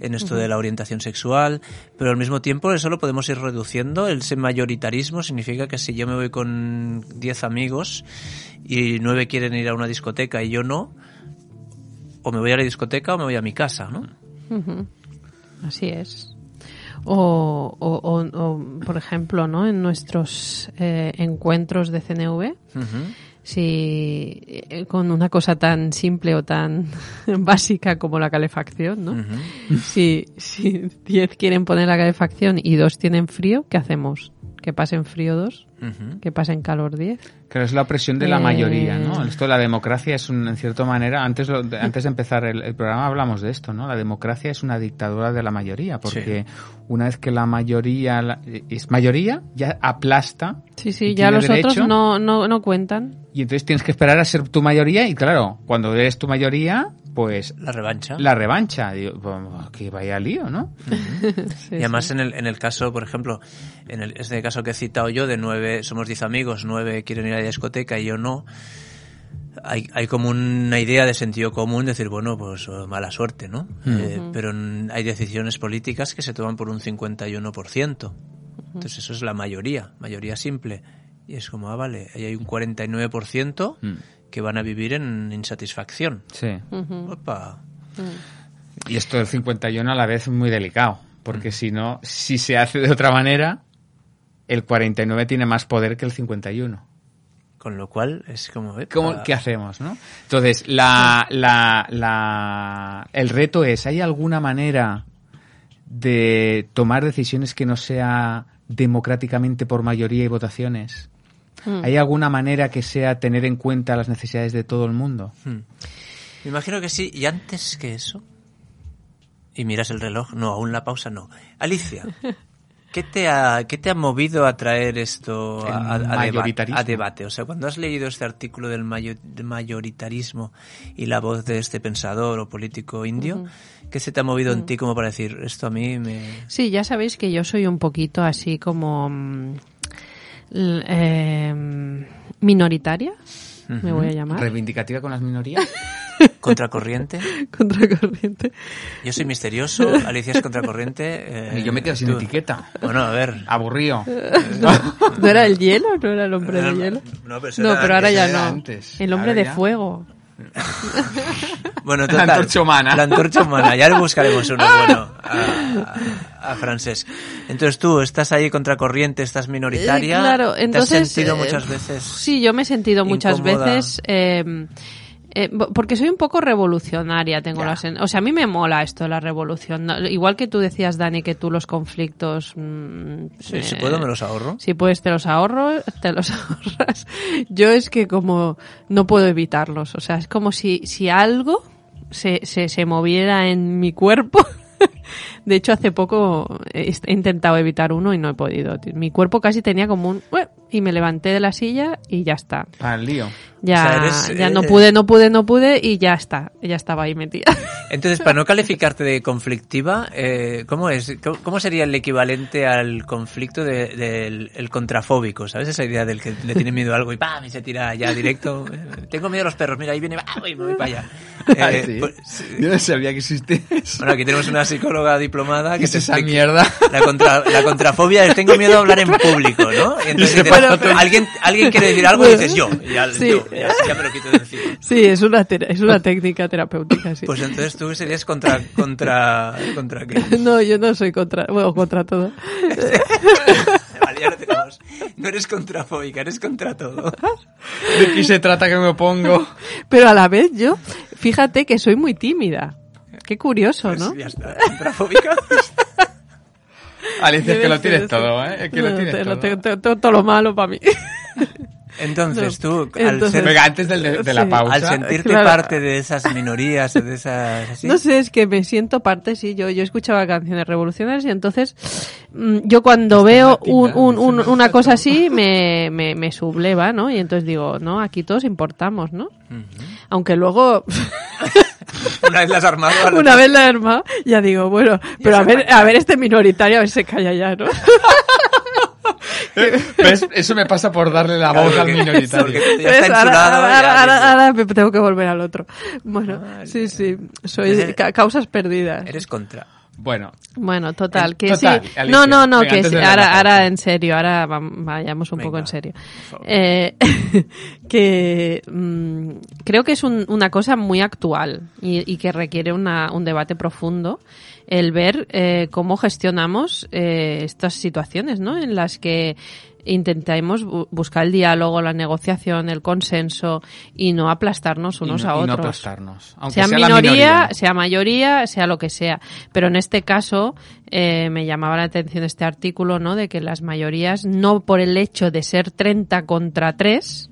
en esto de la orientación sexual. Pero al mismo tiempo eso lo podemos ir reduciendo. El mayoritarismo significa que si yo me voy con 10 amigos y nueve quieren ir a una discoteca y yo no o me voy a la discoteca o me voy a mi casa ¿no? Así es. O, o, o- o, por ejemplo, ¿no? En nuestros eh, encuentros de CNV, Ujú. si eh, con una cosa tan simple o tan básica como la calefacción, ¿no? Si, si 10 quieren poner la calefacción y dos tienen frío, ¿qué hacemos? ¿Que pasen frío dos? Ujú. ¿Que pasen calor 10? Claro, es la opresión de la Eh, mayoría, ¿no? Esto de la democracia es, un, en cierta manera, antes, lo- de- antes de empezar el, el programa hablamos de esto, ¿no? La democracia es una dictadura de la mayoría, porque una vez que la mayoría la- es mayoría, ya aplasta. Sí, sí, ya los otros no, no, no cuentan. Y entonces tienes que esperar a ser tu mayoría y claro, cuando eres tu mayoría, pues la revancha la revancha. Digo, pues, que vaya lío, ¿no? Sí, y además sí. en el, en el caso, por ejemplo, en el, este caso que he citado yo, de nueve, somos diez amigos, nueve quieren ir a la discoteca y yo no, hay, hay como una idea de sentido común, decir, bueno, pues oh, mala suerte, ¿no? Eh, pero hay decisiones políticas que se toman por un 51%. Entonces eso es la mayoría, mayoría simple. Y es como, ah, vale, ahí hay un 49% Mm. que van a vivir en insatisfacción. Sí. Opa. Y esto del 51 a la vez es muy delicado, Mm. porque si no, si se hace de otra manera, el 49 tiene más poder que el 51. Con lo cual es como... epa. ¿Cómo, ¿Qué hacemos, no? Entonces, la, la, la, el reto es, ¿hay alguna manera de tomar decisiones que no sea democráticamente por mayoría y votaciones? Mm. ¿Hay alguna manera que sea tener en cuenta las necesidades de todo el mundo? Hmm. Me imagino que sí. Y antes que eso. Y miras el reloj. No, aún la pausa no. Alicia, ¿qué te ha, qué te ha movido a traer esto a, a- a deba- debate? O sea, cuando has leído este artículo del mayo- del mayoritarismo y la voz de este pensador o político indio, ¿qué se te ha movido en ti como para decir esto a mí me. Sí, ya sabéis que yo soy un poquito así como mm, l- minoritaria, me voy a llamar, ¿Reivindicativa con las minorías? Contracorriente. contracorriente. Yo soy misterioso, Alicia es contracorriente. eh, y yo me quedo sin tú- etiqueta. Bueno, a ver. Aburrido. ¿No era el hielo? ¿No era el hombre de No, hielo? no, pero No, era pero ahora antes, ya no. antes. El hombre Ahora de ya. fuego. Bueno, La antorcha humana. La antorcha humana. Ya le buscaremos uno bueno a, a Francesc. Entonces tú estás ahí contracorriente, estás minoritaria. Eh, claro, entonces... ¿Te has sentido eh, muchas veces? Sí, yo me he sentido muchas veces... eh, eh, porque soy un poco revolucionaria, tengo Ya. la sen- O sea, a mí me mola esto la revolución. Igual que tú decías, Dani, que tú los conflictos... mm, Sí, eh, si puedo me los ahorro. Si puedes, te los ahorro, te los ahorras. Yo es que como no puedo evitarlos. O sea, es como si, si algo se, se, se moviera en mi cuerpo De hecho, hace poco he intentado evitar uno y no he podido. Mi cuerpo casi tenía como un... Y me levanté de la silla y ya está. El lío. Ya, O sea, eres, ya eh, no pude, no pude, no pude y ya está. Ya estaba ahí metida. Entonces, para no calificarte de conflictiva, eh, ¿cómo es? ¿Cómo, cómo sería el equivalente al conflicto de- del el contrafóbico? ¿Sabes esa idea del que le tiene miedo a algo y ¡pam! y se tira ya directo? Eh, Tengo miedo a los perros, mira, ahí viene, ¡ah! y me voy para allá. Eh, Ah, sí. pues, sí. Yo no sabía que existía eso. bueno, aquí tenemos una psicóloga diplomada ¿Qué que es te esa mierda? La, contra, la contrafobia es tengo miedo a hablar en público, ¿no? Y entonces se alguien, alguien quiere decir algo y dices yo. Ya, Sí. yo, ya, ya me lo quito de encima. Sí, es una, tera- es una técnica terapéutica, sí. Pues entonces tú serías contra, contra, contra qué? No, yo no soy contra, bueno, contra todo. Vale, ya lo tenemos. No eres contrafóbica, eres contra todo. ¿De qué se trata que me opongo? Pero a la vez yo, fíjate que soy muy tímida. Qué curioso, Pues ¿no? ya está. Contrafóbica. Alicia, es que lo tienes todo, ¿eh? Es que lo tienes te- todo. todo, todo lo malo para mí. Entonces tú, al, Entonces- ser- Venga, antes del- de, la pausa. al sentirte Claro. parte de esas minorías o de esas... así, No sé, es que me siento parte, sí, yo, yo escuchaba canciones revolucionarias y entonces mm, yo cuando veo un, un- una cosa así me, me, me subleva, ¿no? Y entonces digo, no, aquí todos importamos, ¿no? Aunque luego, Una vez las armado... una vez la he armado, ya digo, bueno, pero a ver, a ver este minoritario, a ver si se calla ya, ¿no? ¿Ves? Eso me pasa por darle la Claro, voz al minoritario. Ahora, enchulado. ahora, ya ahora- dices, ahora me tengo que volver al otro. Bueno, sí, sí, soy Eres- causas perdidas. Eres contra. Bueno, Bueno, total, Eh, que total, sí. Alicia, no, no, no, venga, que sí. Ahora, ahora en serio, ahora vayamos un poco en serio. Eh, que mm, creo que es un- una cosa muy actual y, y que requiere una- un debate profundo el ver eh, cómo gestionamos eh, estas situaciones, ¿no? En las que intentemos bu- buscar el diálogo, la negociación, el consenso y no aplastarnos y unos no, a y no otros aplastarnos. Aunque sea, sea, minoría, minoría. sea mayoría, sea lo que sea. Pero en este caso eh, me llamaba la atención este artículo, ¿no? De que las mayorías, no por el hecho de ser 30 contra 3,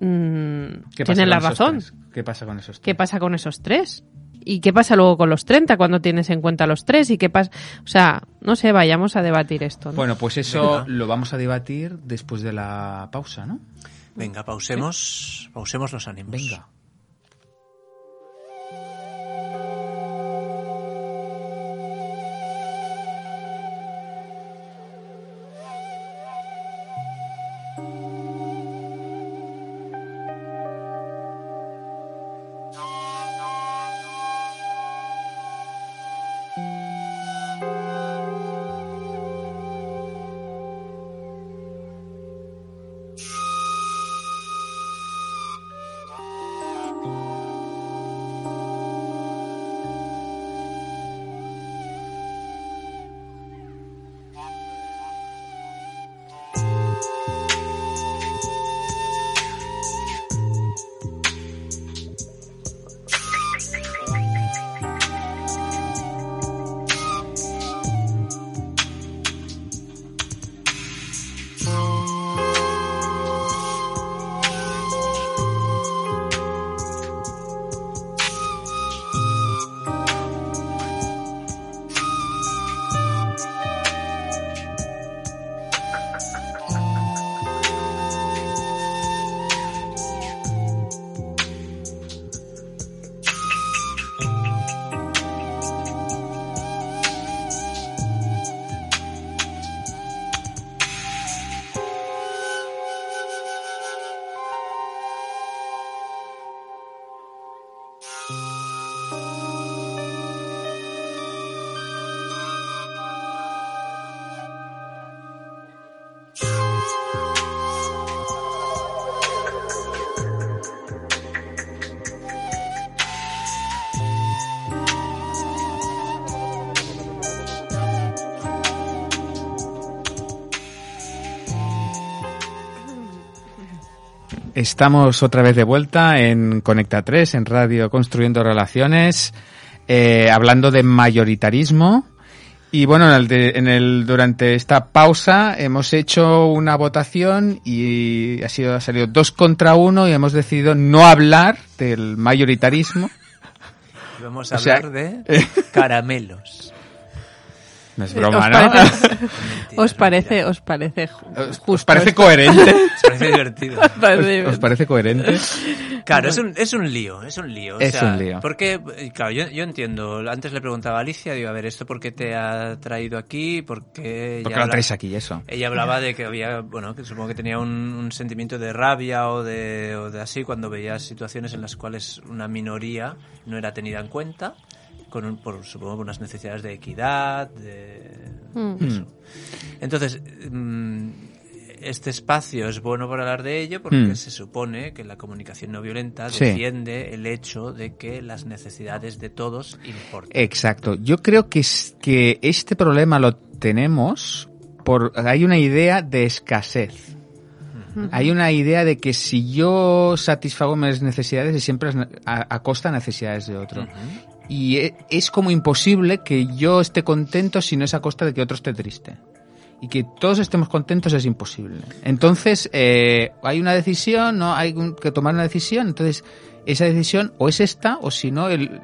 mm, ¿Qué tienen la razón. tres? ¿Qué pasa con esos ¿Qué tres? pasa con esos tres? ¿Y qué pasa luego con los 30 cuando tienes en cuenta los tres? ¿Y qué pasa? O sea, no sé, vayamos a debatir esto. ¿no? Bueno, pues eso Venga. lo vamos a debatir después de la pausa, ¿no? Venga, pausemos, pausemos los ánimos. Venga. Estamos otra vez de vuelta en Conecta 3, en Radio Construyendo Relaciones, eh, hablando de mayoritarismo. Y bueno, en el de- en el, durante esta pausa hemos hecho una votación y ha sido ha salido dos contra uno y hemos decidido no hablar del mayoritarismo. Vamos a O sea- hablar de caramelos. No es ¿Os broma, ¿no? parece, os es parece, os parece ¿Os, parece coherente? Os parece divertido. Os parece- ¿Os, os parece coherente? Claro, es un, es un lío, es un lío. o Es sea, un lío. Porque, eh, claro, yo, yo entiendo. Antes le preguntaba a Alicia, digo, a ver, ¿esto por qué te ha traído aquí? ¿Por qué ¿Por ella qué lo traes aquí eso? Ella hablaba de que había, bueno, que supongo que tenía un, un sentimiento de rabia o de, o de así cuando veía situaciones en las cuales una minoría no era tenida en cuenta, con un- por, supongo unas necesidades de equidad, de... Mm. Entonces, mm, este espacio es bueno para hablar de ello porque Mm. se supone que la comunicación no violenta Sí. defiende el hecho de que las necesidades de todos importan. Exacto. Yo creo que, es, que este problema lo tenemos por... Hay una idea de escasez. Hay una idea de que si yo satisfago mis necesidades es siempre a, a costa de necesidades de otro. Y e- es como imposible que yo esté contento si no es a costa de que otro esté triste. Y que todos estemos contentos es imposible. Entonces, eh, hay una decisión, ¿no? Hay que tomar una decisión. Entonces, esa decisión o es esta, o si no, el,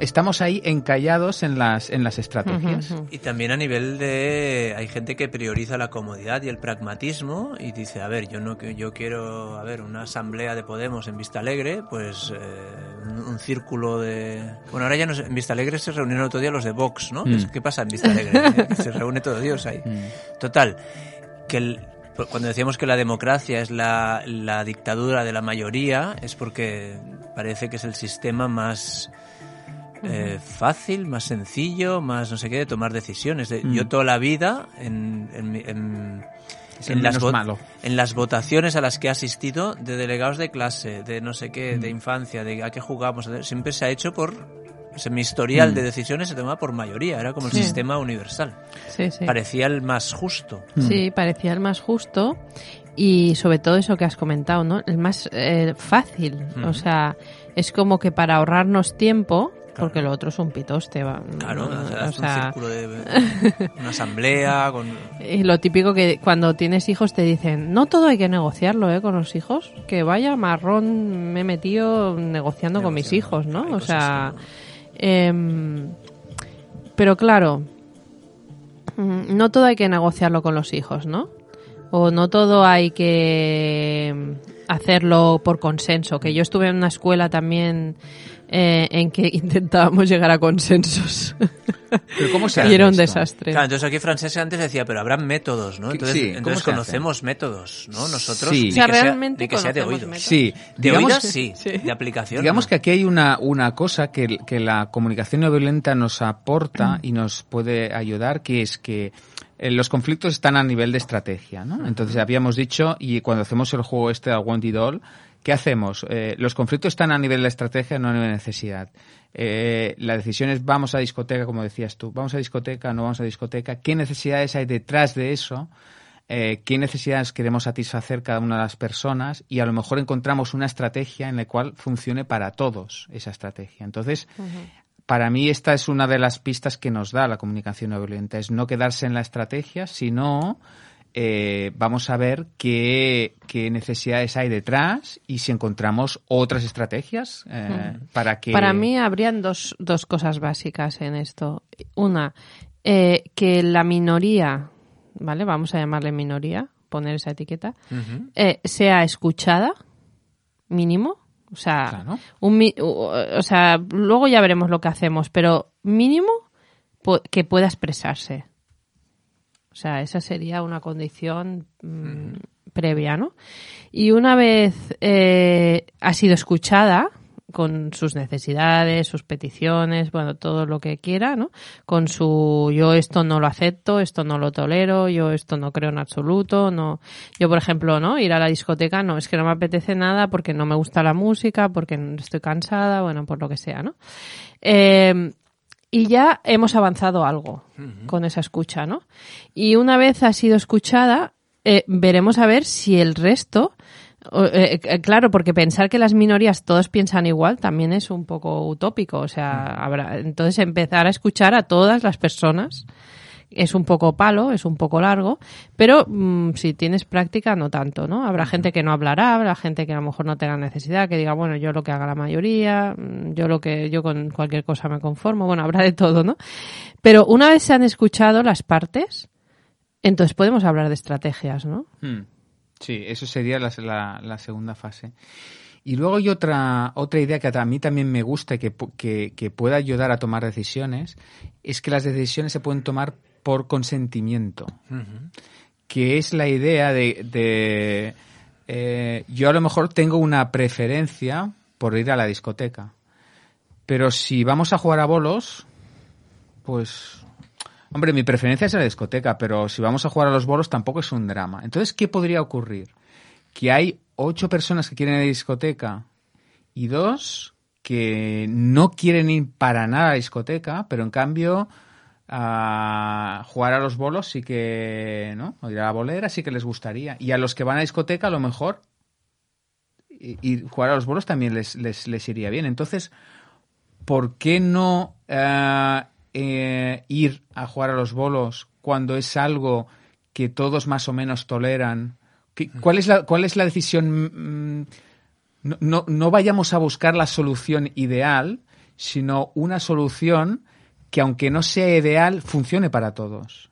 estamos ahí encallados en las, en las estrategias. Y también a nivel de hay gente que prioriza la comodidad y el pragmatismo y dice, a ver, yo no yo quiero, a ver, una asamblea de Podemos en Vista Alegre, pues eh, un, círculo de Bueno, ahora ya no sé, en Vista Alegre se reunieron otro día los de Vox, ¿no? Mm. ¿Qué pasa en Vista Alegre? Que se reúne todo Dios ahí. Total, que el- cuando decíamos que la democracia es la, la dictadura de la mayoría, es porque parece que es el sistema más eh, fácil, más sencillo, más no sé qué, de tomar decisiones. De- Mm. Yo toda la vida en, en, mi- en- en las malo. en las votaciones a las que he asistido de delegados de clase, de no sé qué, Mm. de infancia, de a qué jugamos, siempre se ha hecho por... o sea, mi historial Mm. de decisiones se tomaba por mayoría, era como el Sí. sistema universal. Sí, sí. Parecía el más justo. Sí, parecía el más justo y sobre todo eso que has comentado, ¿no? El más eh, fácil. O sea, es como que para ahorrarnos tiempo, porque lo otro es un pitoste, va. Claro, o un círculo de una asamblea con y lo típico que cuando tienes hijos te dicen, no todo hay que negociarlo, ¿eh? Con los hijos, que vaya marrón me he metido negociando con mis hijos, ¿no? Hay O sea, em, pero claro, mm, no todo hay que negociarlo con los hijos, ¿no? O no todo hay que hacerlo por consenso. Que yo estuve en una escuela también eh, en que intentábamos llegar a consensos. Pero ¿cómo se y era un esto? desastre. Claro, entonces aquí Francesa antes decía, pero habrán métodos, ¿no? Entonces, sí, ¿cómo entonces se hace? conocemos métodos, ¿no? Nosotros, Sí. ni O sea, que sea- realmente ni que sea de conocemos oídos. métodos. Sí, De digamos- oídas sí, Sí. de aplicación Digamos no. que aquí hay una, una cosa que, que la comunicación no violenta nos aporta y nos puede ayudar, que es que eh, los conflictos están a nivel de estrategia, ¿no? Entonces habíamos dicho, y cuando hacemos el juego este al Wanted All, ¿qué hacemos? Eh, los conflictos están a nivel de estrategia, no a nivel de necesidad. Eh, la decisión es vamos a discoteca, como decías tú, vamos a discoteca, no vamos a discoteca, ¿qué necesidades hay detrás de eso? eh, qué necesidades queremos satisfacer cada una de las personas y a lo mejor encontramos una estrategia en la cual funcione para todos esa estrategia. Entonces, para mí esta es una de las pistas que nos da la comunicación no violenta, es no quedarse en la estrategia, sino eh, vamos a ver qué, qué necesidades hay detrás y si encontramos otras estrategias eh, para que... Para mí habrían dos, dos cosas básicas en esto. Una, eh, que la minoría, ¿vale? Vamos a llamarle minoría, poner esa etiqueta, sea escuchada, mínimo. O sea, Claro. un, o sea, luego ya veremos lo que hacemos, pero mínimo que pueda expresarse. O sea, esa sería una condición mm, previa, ¿no? Y una vez eh, ha sido escuchada con sus necesidades, sus peticiones, bueno, todo lo que quiera, ¿no? Con su yo esto no lo acepto, esto no lo tolero, yo esto no creo en absoluto, no. Yo, por ejemplo, ¿no? Ir a la discoteca, no, es que no me apetece nada porque no me gusta la música, porque estoy cansada, bueno, por lo que sea, ¿no? Eh, y ya hemos avanzado algo con esa escucha, ¿no? Y una vez ha sido escuchada, eh, veremos a ver si el resto, o, eh, eh, claro, porque pensar que las minorías todos piensan igual también es un poco utópico, o sea, habrá, entonces empezar a escuchar a todas las personas es un poco palo, es un poco largo, pero mm, si tienes práctica no tanto, ¿no? Habrá gente que no hablará, habrá gente que a lo mejor no tenga necesidad, que diga, bueno, yo lo que haga la mayoría, mm, yo lo que yo con cualquier cosa me conformo, bueno, habrá de todo, ¿no? Pero una vez se han escuchado las partes, entonces podemos hablar de estrategias, ¿no? Hmm. Sí, eso sería la, la- la segunda fase. Y luego hay otra, otra idea que a mí también me gusta y que, que, que puede ayudar a tomar decisiones, es que las decisiones se pueden tomar por consentimiento, que es la idea de, de, eh, yo a lo mejor tengo una preferencia por ir a la discoteca, pero si vamos a jugar a bolos, pues Hombre, mi preferencia es la discoteca, pero si vamos a jugar a los bolos tampoco es un drama. Entonces, ¿qué podría ocurrir? Que hay ocho personas que quieren ir a la discoteca y dos que no quieren ir para nada a la discoteca, pero en cambio a jugar a los bolos sí que, ¿no? O ir a la bolera sí que les gustaría. Y a los que van a discoteca a lo mejor y, y jugar a los bolos también les, les, les iría bien. Entonces, ¿por qué no eh, eh, ir a jugar a los bolos cuando es algo que todos más o menos toleran? ¿Qué- ¿Cuál es la, cuál es la decisión? mm, No, no, no vayamos a buscar la solución ideal, sino una solución que aunque no sea ideal, funcione para todos.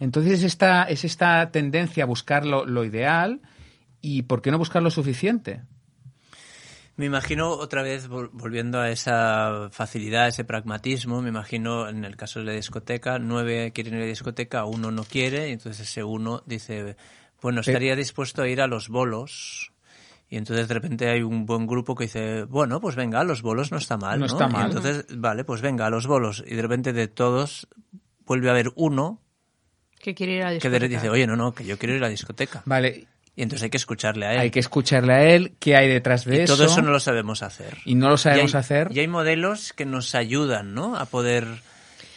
Entonces es esta, es esta tendencia a buscar lo, lo ideal y ¿por qué no buscar lo suficiente? Me imagino otra vez vol- volviendo a esa facilidad, ese pragmatismo. Me imagino en el caso de la discoteca, nueve quieren ir a la discoteca, uno no quiere, y entonces ese uno dice, bueno, estaría dispuesto a ir a los bolos. Y entonces de repente hay un buen grupo que dice, bueno, pues venga, a los bolos no está mal. No No, está Y mal. entonces, vale, pues venga, a los bolos. Y de repente de todos vuelve a haber uno Que quiere ir a la que discoteca. de- dice, oye, no, no, que yo quiero ir a la discoteca. Vale, Y entonces hay que escucharle a él. hay que escucharle a él, qué hay detrás de y eso. todo eso no lo sabemos hacer. y no lo sabemos y hay, hacer. Y hay modelos que nos ayudan, ¿no? A poder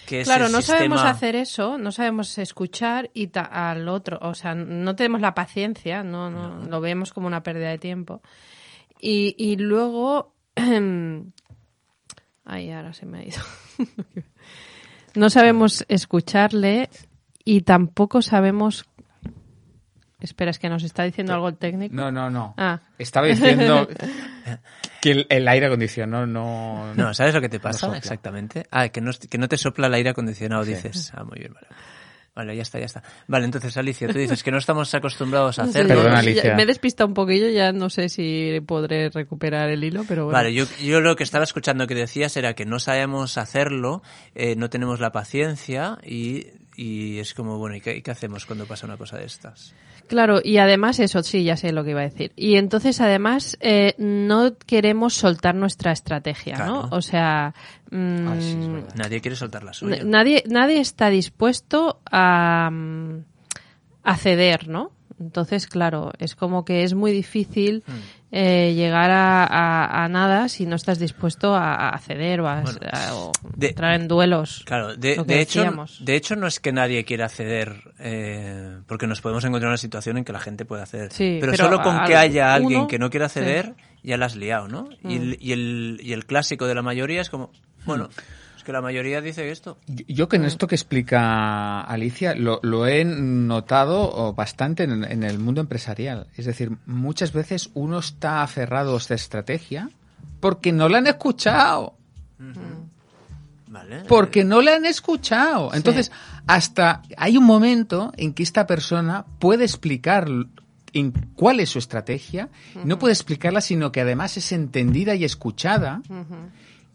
que Claro, no sabemos hacer eso, no sabemos escuchar y al otro, o sea, no tenemos la paciencia, no, no, lo vemos como una pérdida de tiempo. Y, y luego, ay, ahora se me ha ido. no sabemos escucharle y tampoco sabemos. Espera, es que nos está diciendo algo el técnico. No, no, no. Ah. Estaba diciendo que el, el aire acondicionado no... No, ¿sabes lo que te pasa exactamente? Ah, que no, que no te sopla el aire acondicionado, dices. Ah, muy bien, vale. Vale, ya está, ya está. Vale, entonces, Alicia, tú dices que no estamos acostumbrados a No sé, hacerlo. Ya- Alicia. Me he despistado un poquillo, ya no sé si podré recuperar el hilo, pero bueno. Vale, yo, yo lo que estaba escuchando que decías era que no sabemos hacerlo, eh, no tenemos la paciencia y, y es como, bueno, ¿y qué, qué hacemos cuando pasa una cosa de estas? Claro, y además eso, sí, ya sé lo que iba a decir. Y entonces, además, eh, no queremos soltar nuestra estrategia, ¿no? O sea, mm, sí, verdad. Nadie quiere soltar la suya. nadie, nadie está dispuesto a, mm, a ceder, ¿no? Entonces, claro, es como que es muy difícil Hmm. Eh, llegar a, a- a nada si no estás dispuesto a, a ceder o a, Bueno, a- o de- entrar en duelos. Claro, de, hecho, decíamos. de hecho no es que nadie quiera ceder, eh, porque nos podemos encontrar en una situación en que la gente pueda ceder. Sí, pero, pero solo con que haya alguien uno- que no quiera sí. ceder, ya la has liado, ¿no? Y, el, y, el, y el clásico de la mayoría es como, bueno, es que la mayoría dice esto. Yo- Yo que en esto que explica Alicia lo, lo he notado bastante en, en el mundo empresarial. Es decir, muchas veces uno está aferrado a esta estrategia porque no la han escuchado. ¿Vale? Porque no le han escuchado. Entonces, hasta hay un momento en que esta persona puede explicar en cuál es su estrategia, no puede explicarla, sino que además es entendida y escuchada.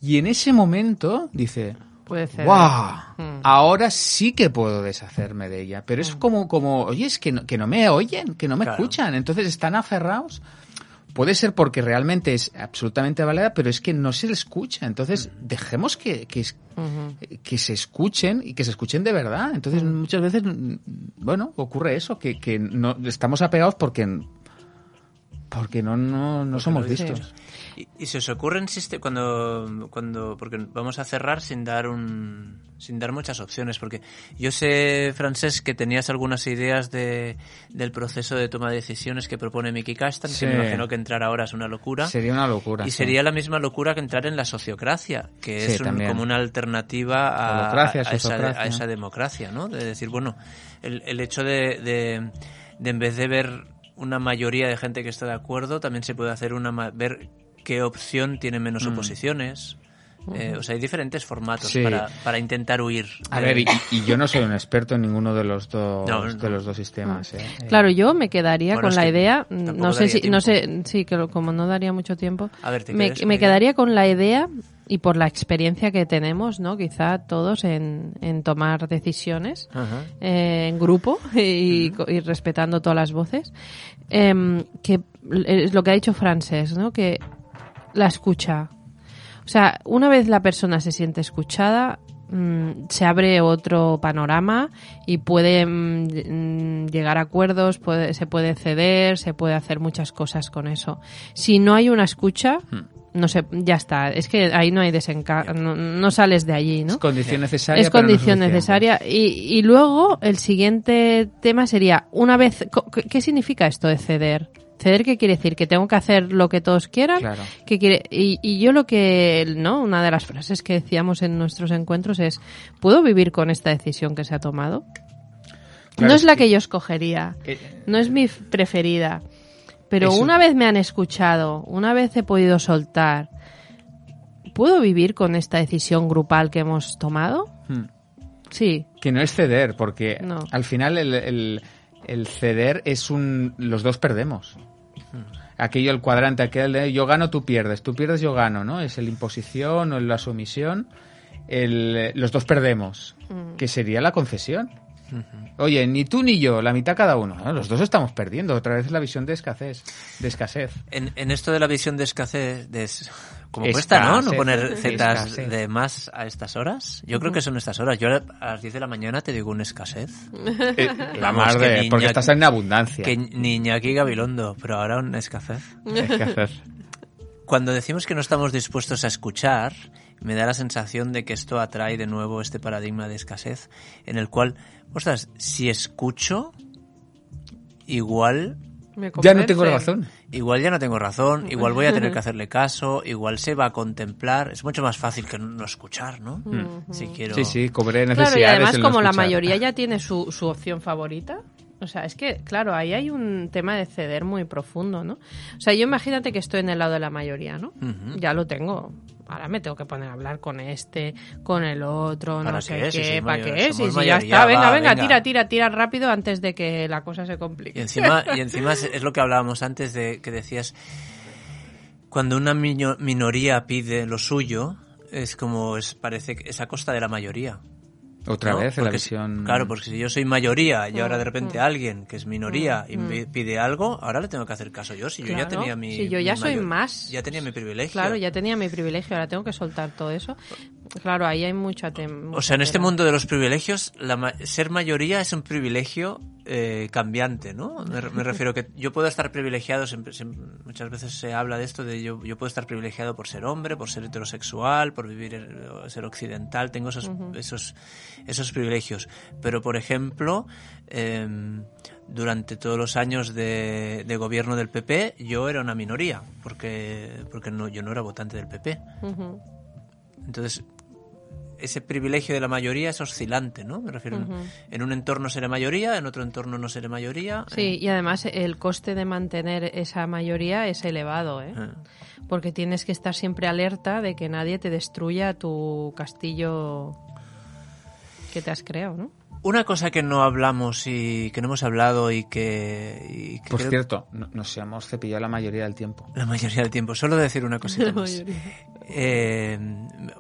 Y en ese momento dice, Puede ceder. ¡Wow! Mm. Ahora sí que puedo deshacerme de ella. Pero es como, como oye, es que no, que no me oyen, que no me Claro. escuchan. Entonces están aferrados. Puede ser porque realmente es absolutamente válida, pero es que no se le escucha. Entonces, dejemos que, que, se escuchen y que se escuchen de verdad. Entonces, muchas veces, mm, bueno, ocurre eso, que, que no estamos apegados porque porque no, no, no somos vistos. ¿Y, y se os ocurren siste- cuando, cuando porque vamos a cerrar sin dar un sin dar muchas opciones porque yo sé Francés que tenías algunas ideas de, del proceso de toma de decisiones que propone Mickey Castan Sí. que me imagino que entrar ahora es una locura Sería una locura. y sí. sería la misma locura que entrar en la sociocracia, que Sí, es un- como una alternativa a, a esa, a esa democracia, ¿no? De decir, bueno, el, el hecho de, de, de en vez de ver una mayoría de gente que está de acuerdo, también se puede hacer una ver qué opción tiene menos Mm. oposiciones. Eh, o sea, hay diferentes formatos Sí. para, para intentar huir. A ver, y, y yo no soy un experto en ninguno de los dos, No, no. De los dos sistemas. ¿eh? Eh, Claro, yo me quedaría Bueno, con la que idea, no sé si, no tiempo. sé, sí, que lo- como no daría mucho tiempo, A ver, ¿te me, me quedaría con la idea y por la experiencia que tenemos, ¿no? Quizá todos en, en tomar decisiones eh, en grupo y, y respetando todas las voces, em, que es lo que ha dicho Francés, ¿no? Que la escucha. O sea, una vez la persona se siente escuchada, mm, se abre otro panorama y puede mm, mm, llegar a acuerdos, puede, se puede ceder, se puede hacer muchas cosas con eso. Si no hay una escucha, no sé, ya está. Es que ahí no hay desenca no, no sales de allí, ¿no? Es condición necesaria. es no condición necesaria. Y, y luego el siguiente tema sería, una vez, co- ¿qué qué significa esto de ceder? ¿Ceder qué quiere decir? ¿Que tengo que hacer lo que todos quieran? Claro. ¿Qué quiere? Y, y yo lo que, ¿no? Una de las frases que decíamos en nuestros encuentros es, ¿puedo vivir con esta decisión que se ha tomado? Claro, no es es la que- que yo escogería, Eh, no es mi preferida, pero Eso- una vez me han escuchado, una vez he podido soltar, ¿puedo vivir con esta decisión grupal que hemos tomado? hmm. Sí. Que no es ceder, porque No. al final el, el- el ceder es un... Los dos perdemos. Aquello, el cuadrante, aquel de yo gano, tú pierdes, tú pierdes, yo gano, ¿no? Es el imposición o la sumisión. El, los dos perdemos, que sería la concesión. Oye, ni tú ni yo, la mitad cada uno. ¿no? Los dos estamos perdiendo. Otra vez la visión de escasez. De escasez. En, en esto de la visión de escasez, de, como cuesta, ¿no? No poner escasez. zetas de más a estas horas. Yo creo que son estas horas. Yo a las 10 de la mañana te digo un escasez. Eh, la Vamos, más de... porque estás en abundancia. Que niña aquí Gabilondo, pero ahora un escasez. Escasez. Cuando decimos que no estamos dispuestos a escuchar, me da la sensación de que esto atrae de nuevo este paradigma de escasez, en el cual, ostras, si escucho, igual Me Ya no tengo razón. Igual ya no tengo razón, igual voy a tener que hacerle caso, igual se va a contemplar. Es mucho más fácil que no escuchar, ¿no? Si quiero... Sí, sí, cobré Claro, necesidades. y además no como la mayoría ya tiene su, su opción favorita, o sea, es que, claro, ahí hay un tema de ceder muy profundo, ¿no? O sea, yo imagínate que estoy en el lado de la mayoría, ¿no? Ya lo tengo. Ahora me tengo que poner a hablar con este, con el otro, ¿Para no sé qué? ¿para qué? Somos si ya está, venga, va, venga, venga. tira, tira, tira rápido antes de que la cosa se complique. Y encima, y encima es, es lo que hablábamos antes de que decías, cuando una minoría pide lo suyo, es como, es, parece que es a costa de la mayoría. Otra ¿no? vez la Porque si- visión. Claro, porque si yo soy mayoría y ahora de repente alguien que es minoría y me pide algo, ahora le tengo que hacer caso yo. Si yo ya tenía mi. si yo ya mi soy mayor- más. Ya tenía mi privilegio. Claro, ya tenía mi privilegio, ahora tengo que soltar todo eso. Claro, ahí hay mucha tem- O sea, en este mundo de los privilegios, la ma- ser mayoría es un privilegio eh, cambiante, ¿no? Me, re- me refiero que yo puedo estar privilegiado, siempre- siempre- muchas veces se habla de esto, de yo, yo puedo estar privilegiado por ser hombre, por ser heterosexual, por vivir, eh, ser occidental, tengo esos, esos, esos privilegios. Pero, por ejemplo, em, durante todos los años de, de gobierno del PP, yo era una minoría, porque, porque no, yo no era votante del PP. Ujú. Entonces, ese privilegio de la mayoría es oscilante, ¿no? Me refiero, en un entorno seré mayoría, en otro entorno no seré mayoría. Sí, y además el coste de mantener esa mayoría es elevado, ¿eh? Eh, Porque tienes que estar siempre alerta de que nadie te destruya tu castillo que te has creado, ¿no? Una cosa que no hablamos y que no hemos hablado y que... y que Por creo- cierto, no- nos hemos cepillado la mayoría del tiempo. La mayoría del tiempo. Solo decir una cosita más. Eh,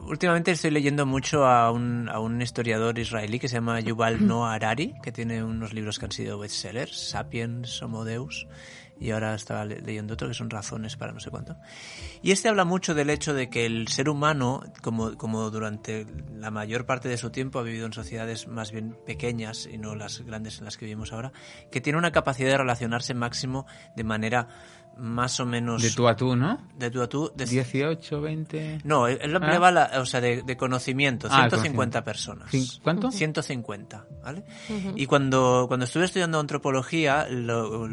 últimamente estoy leyendo mucho a un, a un historiador israelí que se llama Yuval Noah Harari, que tiene unos libros que han sido bestsellers, Sapiens, Homo Deus, y ahora estaba le- leyendo otro que son Razones para no sé cuánto. Y este habla mucho del hecho de que el ser humano, como, como durante la mayor parte de su tiempo ha vivido en sociedades más bien pequeñas y no las grandes en las que vivimos ahora, que tiene una capacidad de relacionarse máximo de manera más o menos De tú a tú, ¿no? de tú a tú. de- 18, 20... no, él lo Ah. ampliaba, la- o sea, de, de conocimiento, Ah, 150 conocimiento. personas. ¿Cuánto? 150, ¿vale? Y cuando, cuando estuve estudiando antropología, lo-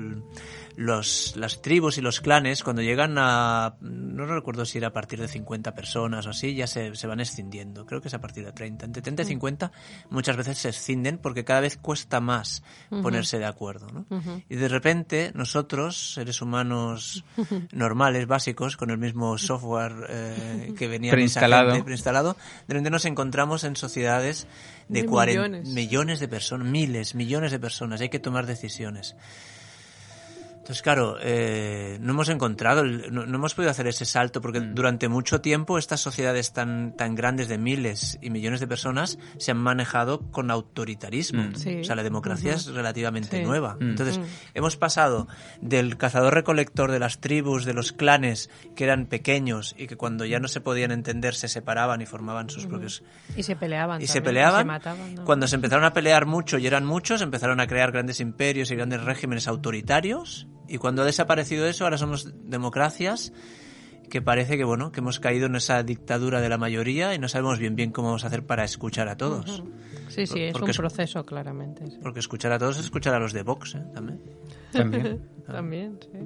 los, las tribus y los clanes, cuando llegan a, no recuerdo si era a partir de 50 personas o así, ya se, se van escindiendo. Creo que es a partir de 30. Entre 30 y 50 muchas veces se escinden porque cada vez cuesta más ponerse de acuerdo, ¿no? Y de repente nosotros, seres humanos normales, básicos, con el mismo software eh, que venía Preinstalado. gente, preinstalado, de repente nos encontramos en sociedades de, De 40 millones. millones de personas, miles, millones de personas, y hay que tomar decisiones. Entonces, claro, eh, no hemos encontrado, el- no, no hemos podido hacer ese salto porque Mm. durante mucho tiempo estas sociedades tan, tan grandes de miles y millones de personas se han manejado con autoritarismo. Mm. Sí. O sea, la democracia es relativamente Sí. nueva. Mm. Entonces, hemos pasado del cazador-recolector de las tribus, de los clanes que eran pequeños y que cuando ya no se podían entender se separaban y formaban sus propios Y se peleaban. y se peleaban. Se mataban, ¿no? Cuando se empezaron a pelear mucho y eran muchos, empezaron a crear grandes imperios y grandes regímenes autoritarios. Y cuando ha desaparecido eso, ahora somos democracias que parece que bueno que hemos caído en esa dictadura de la mayoría y no sabemos bien bien cómo vamos a hacer para escuchar a todos. Sí, sí, es Porque un es- proceso, claramente. sí. Porque escuchar a todos es escuchar a los de Vox, ¿eh? También. También. También, sí.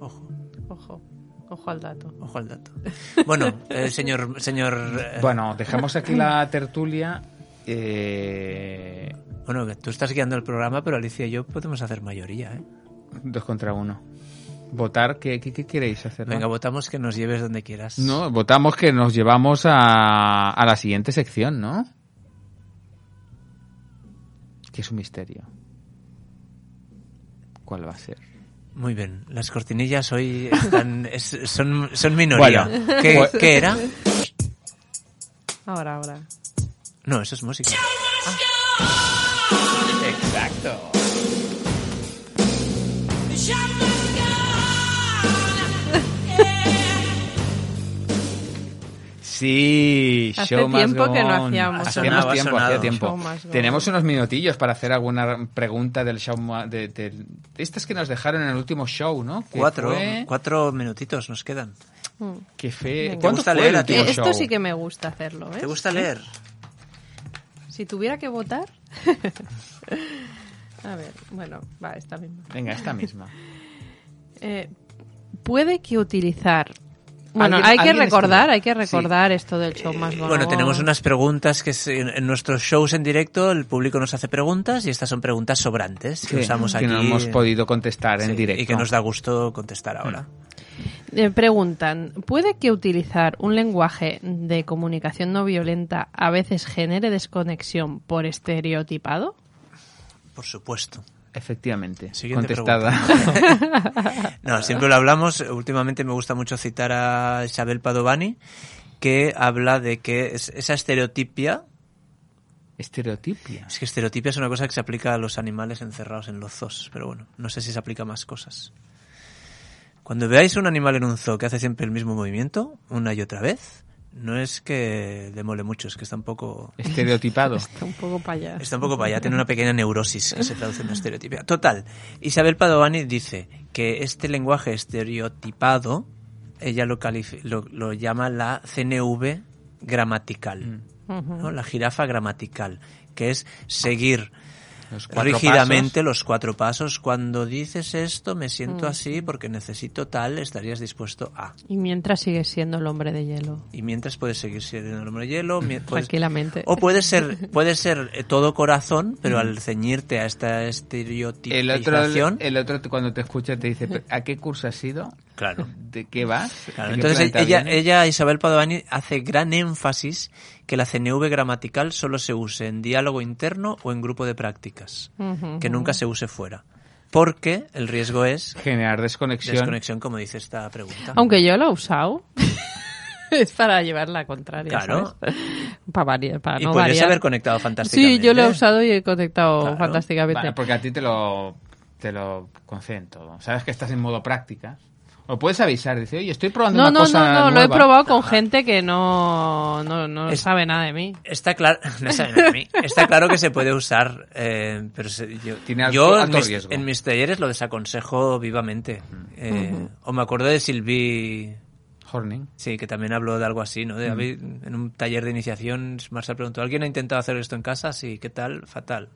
Ojo, Ojo. Ojo al dato. ojo al dato. Bueno, eh, señor, señor. eh, Bueno, dejamos aquí la tertulia. Eh, bueno, tú estás guiando el programa, pero Alicia y yo podemos hacer mayoría, ¿eh? Dos contra uno. Votar, ¿qué, qué, qué queréis hacer? Venga, votamos que nos lleves donde quieras. No, votamos que nos llevamos a, a la siguiente sección, ¿no? Que es un misterio. ¿Cuál va a ser? Muy bien, las cortinillas hoy están, es- son, son minoría. Bueno, ¿Qué, pues- qué era? Ahora, ahora. No, eso es música. Exacto. Sí, Hace show tiempo go que no hacíamos. Hacíamos sonado, tiempo, hacía tiempo. Tenemos unos minutillos para hacer alguna pregunta del show de, de- de estas que nos dejaron en el último show, ¿no? Cuatro, fue- cuatro minutitos nos quedan. que fue- Venga. ¿Cuándo gusta fue leer el a ti? último Eh, esto show? sí que me gusta hacerlo, ¿ves? ¿Te gusta leer? Si tuviera que votar... A ver, bueno, va, esta misma. Venga, esta misma. Eh, puede que utilizar... Bueno, hay que recordar, hay que recordar esto del show más Eh, Bueno, tenemos unas preguntas que se- en, en nuestros shows en directo el público nos hace preguntas y estas son preguntas sobrantes que Sí, usamos que aquí. no hemos podido contestar en directo. Y que nos da gusto contestar ahora. Eh, preguntan, ¿puede que utilizar un lenguaje de comunicación no violenta a veces genere desconexión por estereotipado? Por supuesto. Efectivamente, Siguiente contestada. No, siempre lo hablamos. Últimamente me gusta mucho citar a Isabel Padovani, que habla de que es- esa estereotipia, Estereotipia. es que estereotipia es una cosa que se aplica a los animales encerrados en los zoos, pero bueno, no sé si se aplica a más cosas. Cuando veáis un animal en un zoo que hace siempre el mismo movimiento, una y otra vez, no es que le mole mucho, es que está un poco... Estereotipado. Está un poco para allá. Está un poco para allá, tiene una pequeña neurosis que se traduce en una estereotipia. Total, Isabel Padovani dice que este lenguaje estereotipado, ella lo, lo, lo llama la CNV gramatical, ¿no? la jirafa gramatical, que es seguir Los rígidamente los cuatro pasos. Cuando dices esto, me siento así porque necesito tal, estarías dispuesto a. Y mientras sigues siendo el hombre de hielo. Y mientras puedes seguir siendo el hombre de hielo, puedes- Tranquilamente. o puede ser, puede ser eh, todo corazón, pero al ceñirte a esta El estereotipización, otro, el otro cuando te escucha te dice, ¿a qué curso has ido? claro. ¿De qué vas? Claro, ¿De qué entonces ella, ella, Isabel Padovani, hace gran énfasis que la CNV gramatical solo se use en diálogo interno o en grupo de prácticas, que nunca se use fuera. Porque el riesgo es Generar desconexión. desconexión, como dice esta pregunta. Aunque yo lo he usado. es para llevar la contraria. Claro. ¿sabes? Para, variar, para y no podrías variar. haber conectado fantásticamente. Sí, yo lo he usado y he conectado Claro. fantásticamente. Vale, porque a ti te lo, te lo conceden todo. Sabes que estás en modo práctica. O puedes avisar, dice, oye, estoy probando No, una no, cosa no, no, lo he nueva". probado con gente que no, no, no Es- sabe nada de mí. Está claro, no saben de mí. Está claro que se puede usar, eh, pero se- yo, Tiene alto- yo en, mis, riesgo. en mis talleres lo desaconsejo vivamente. Eh, O me acuerdo de Silvi, Horning. sí, que también habló de algo así, ¿no? De, en un taller de iniciación, Marcel preguntó, ¿alguien ha intentado hacer esto en casa? Sí, ¿qué tal? Fatal.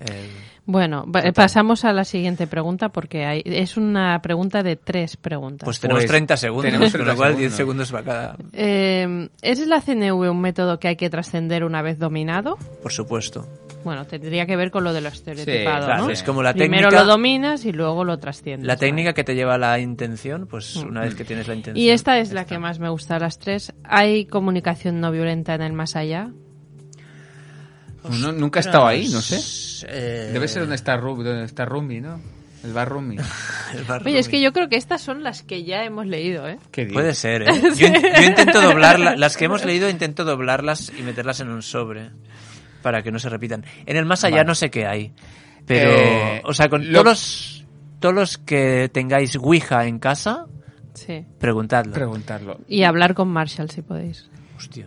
Eh, Bueno, va- pasamos a la siguiente pregunta porque hay, es una pregunta de tres preguntas. pues tenemos Pues 30 segundos, tenemos con 30 lo cual 10 segundos. para cada, Eh, ¿Es la CNV un método que hay que trascender una vez dominado? por supuesto. Bueno, tendría que ver con lo de lo estereotipado, claro, ¿no? es como la Primero técnica- lo dominas y luego lo trasciendes. La ¿vale? técnica que te lleva a la intención, pues una vez que tienes la intención. Y esta es la está. que más me gusta de las tres. ¿Hay comunicación no violenta en el más allá? No, nunca he estado ahí, no sé. Eh, Debe ser donde está, Ru- donde está Rumi, ¿no? El bar Rumi. el bar Oye, es que yo creo que estas son las que ya hemos leído, ¿eh? Puede ser, ¿eh? Yo, in- yo intento doblarlas, las que hemos leído intento doblarlas y meterlas en un sobre para que no se repitan. En el más allá Vale. no sé qué hay, pero, Eh, o sea, con lo- todos los, todos los que tengáis Ouija en casa, Sí. preguntadlo. Preguntarlo. Y hablar con Marshall si podéis. Hostia.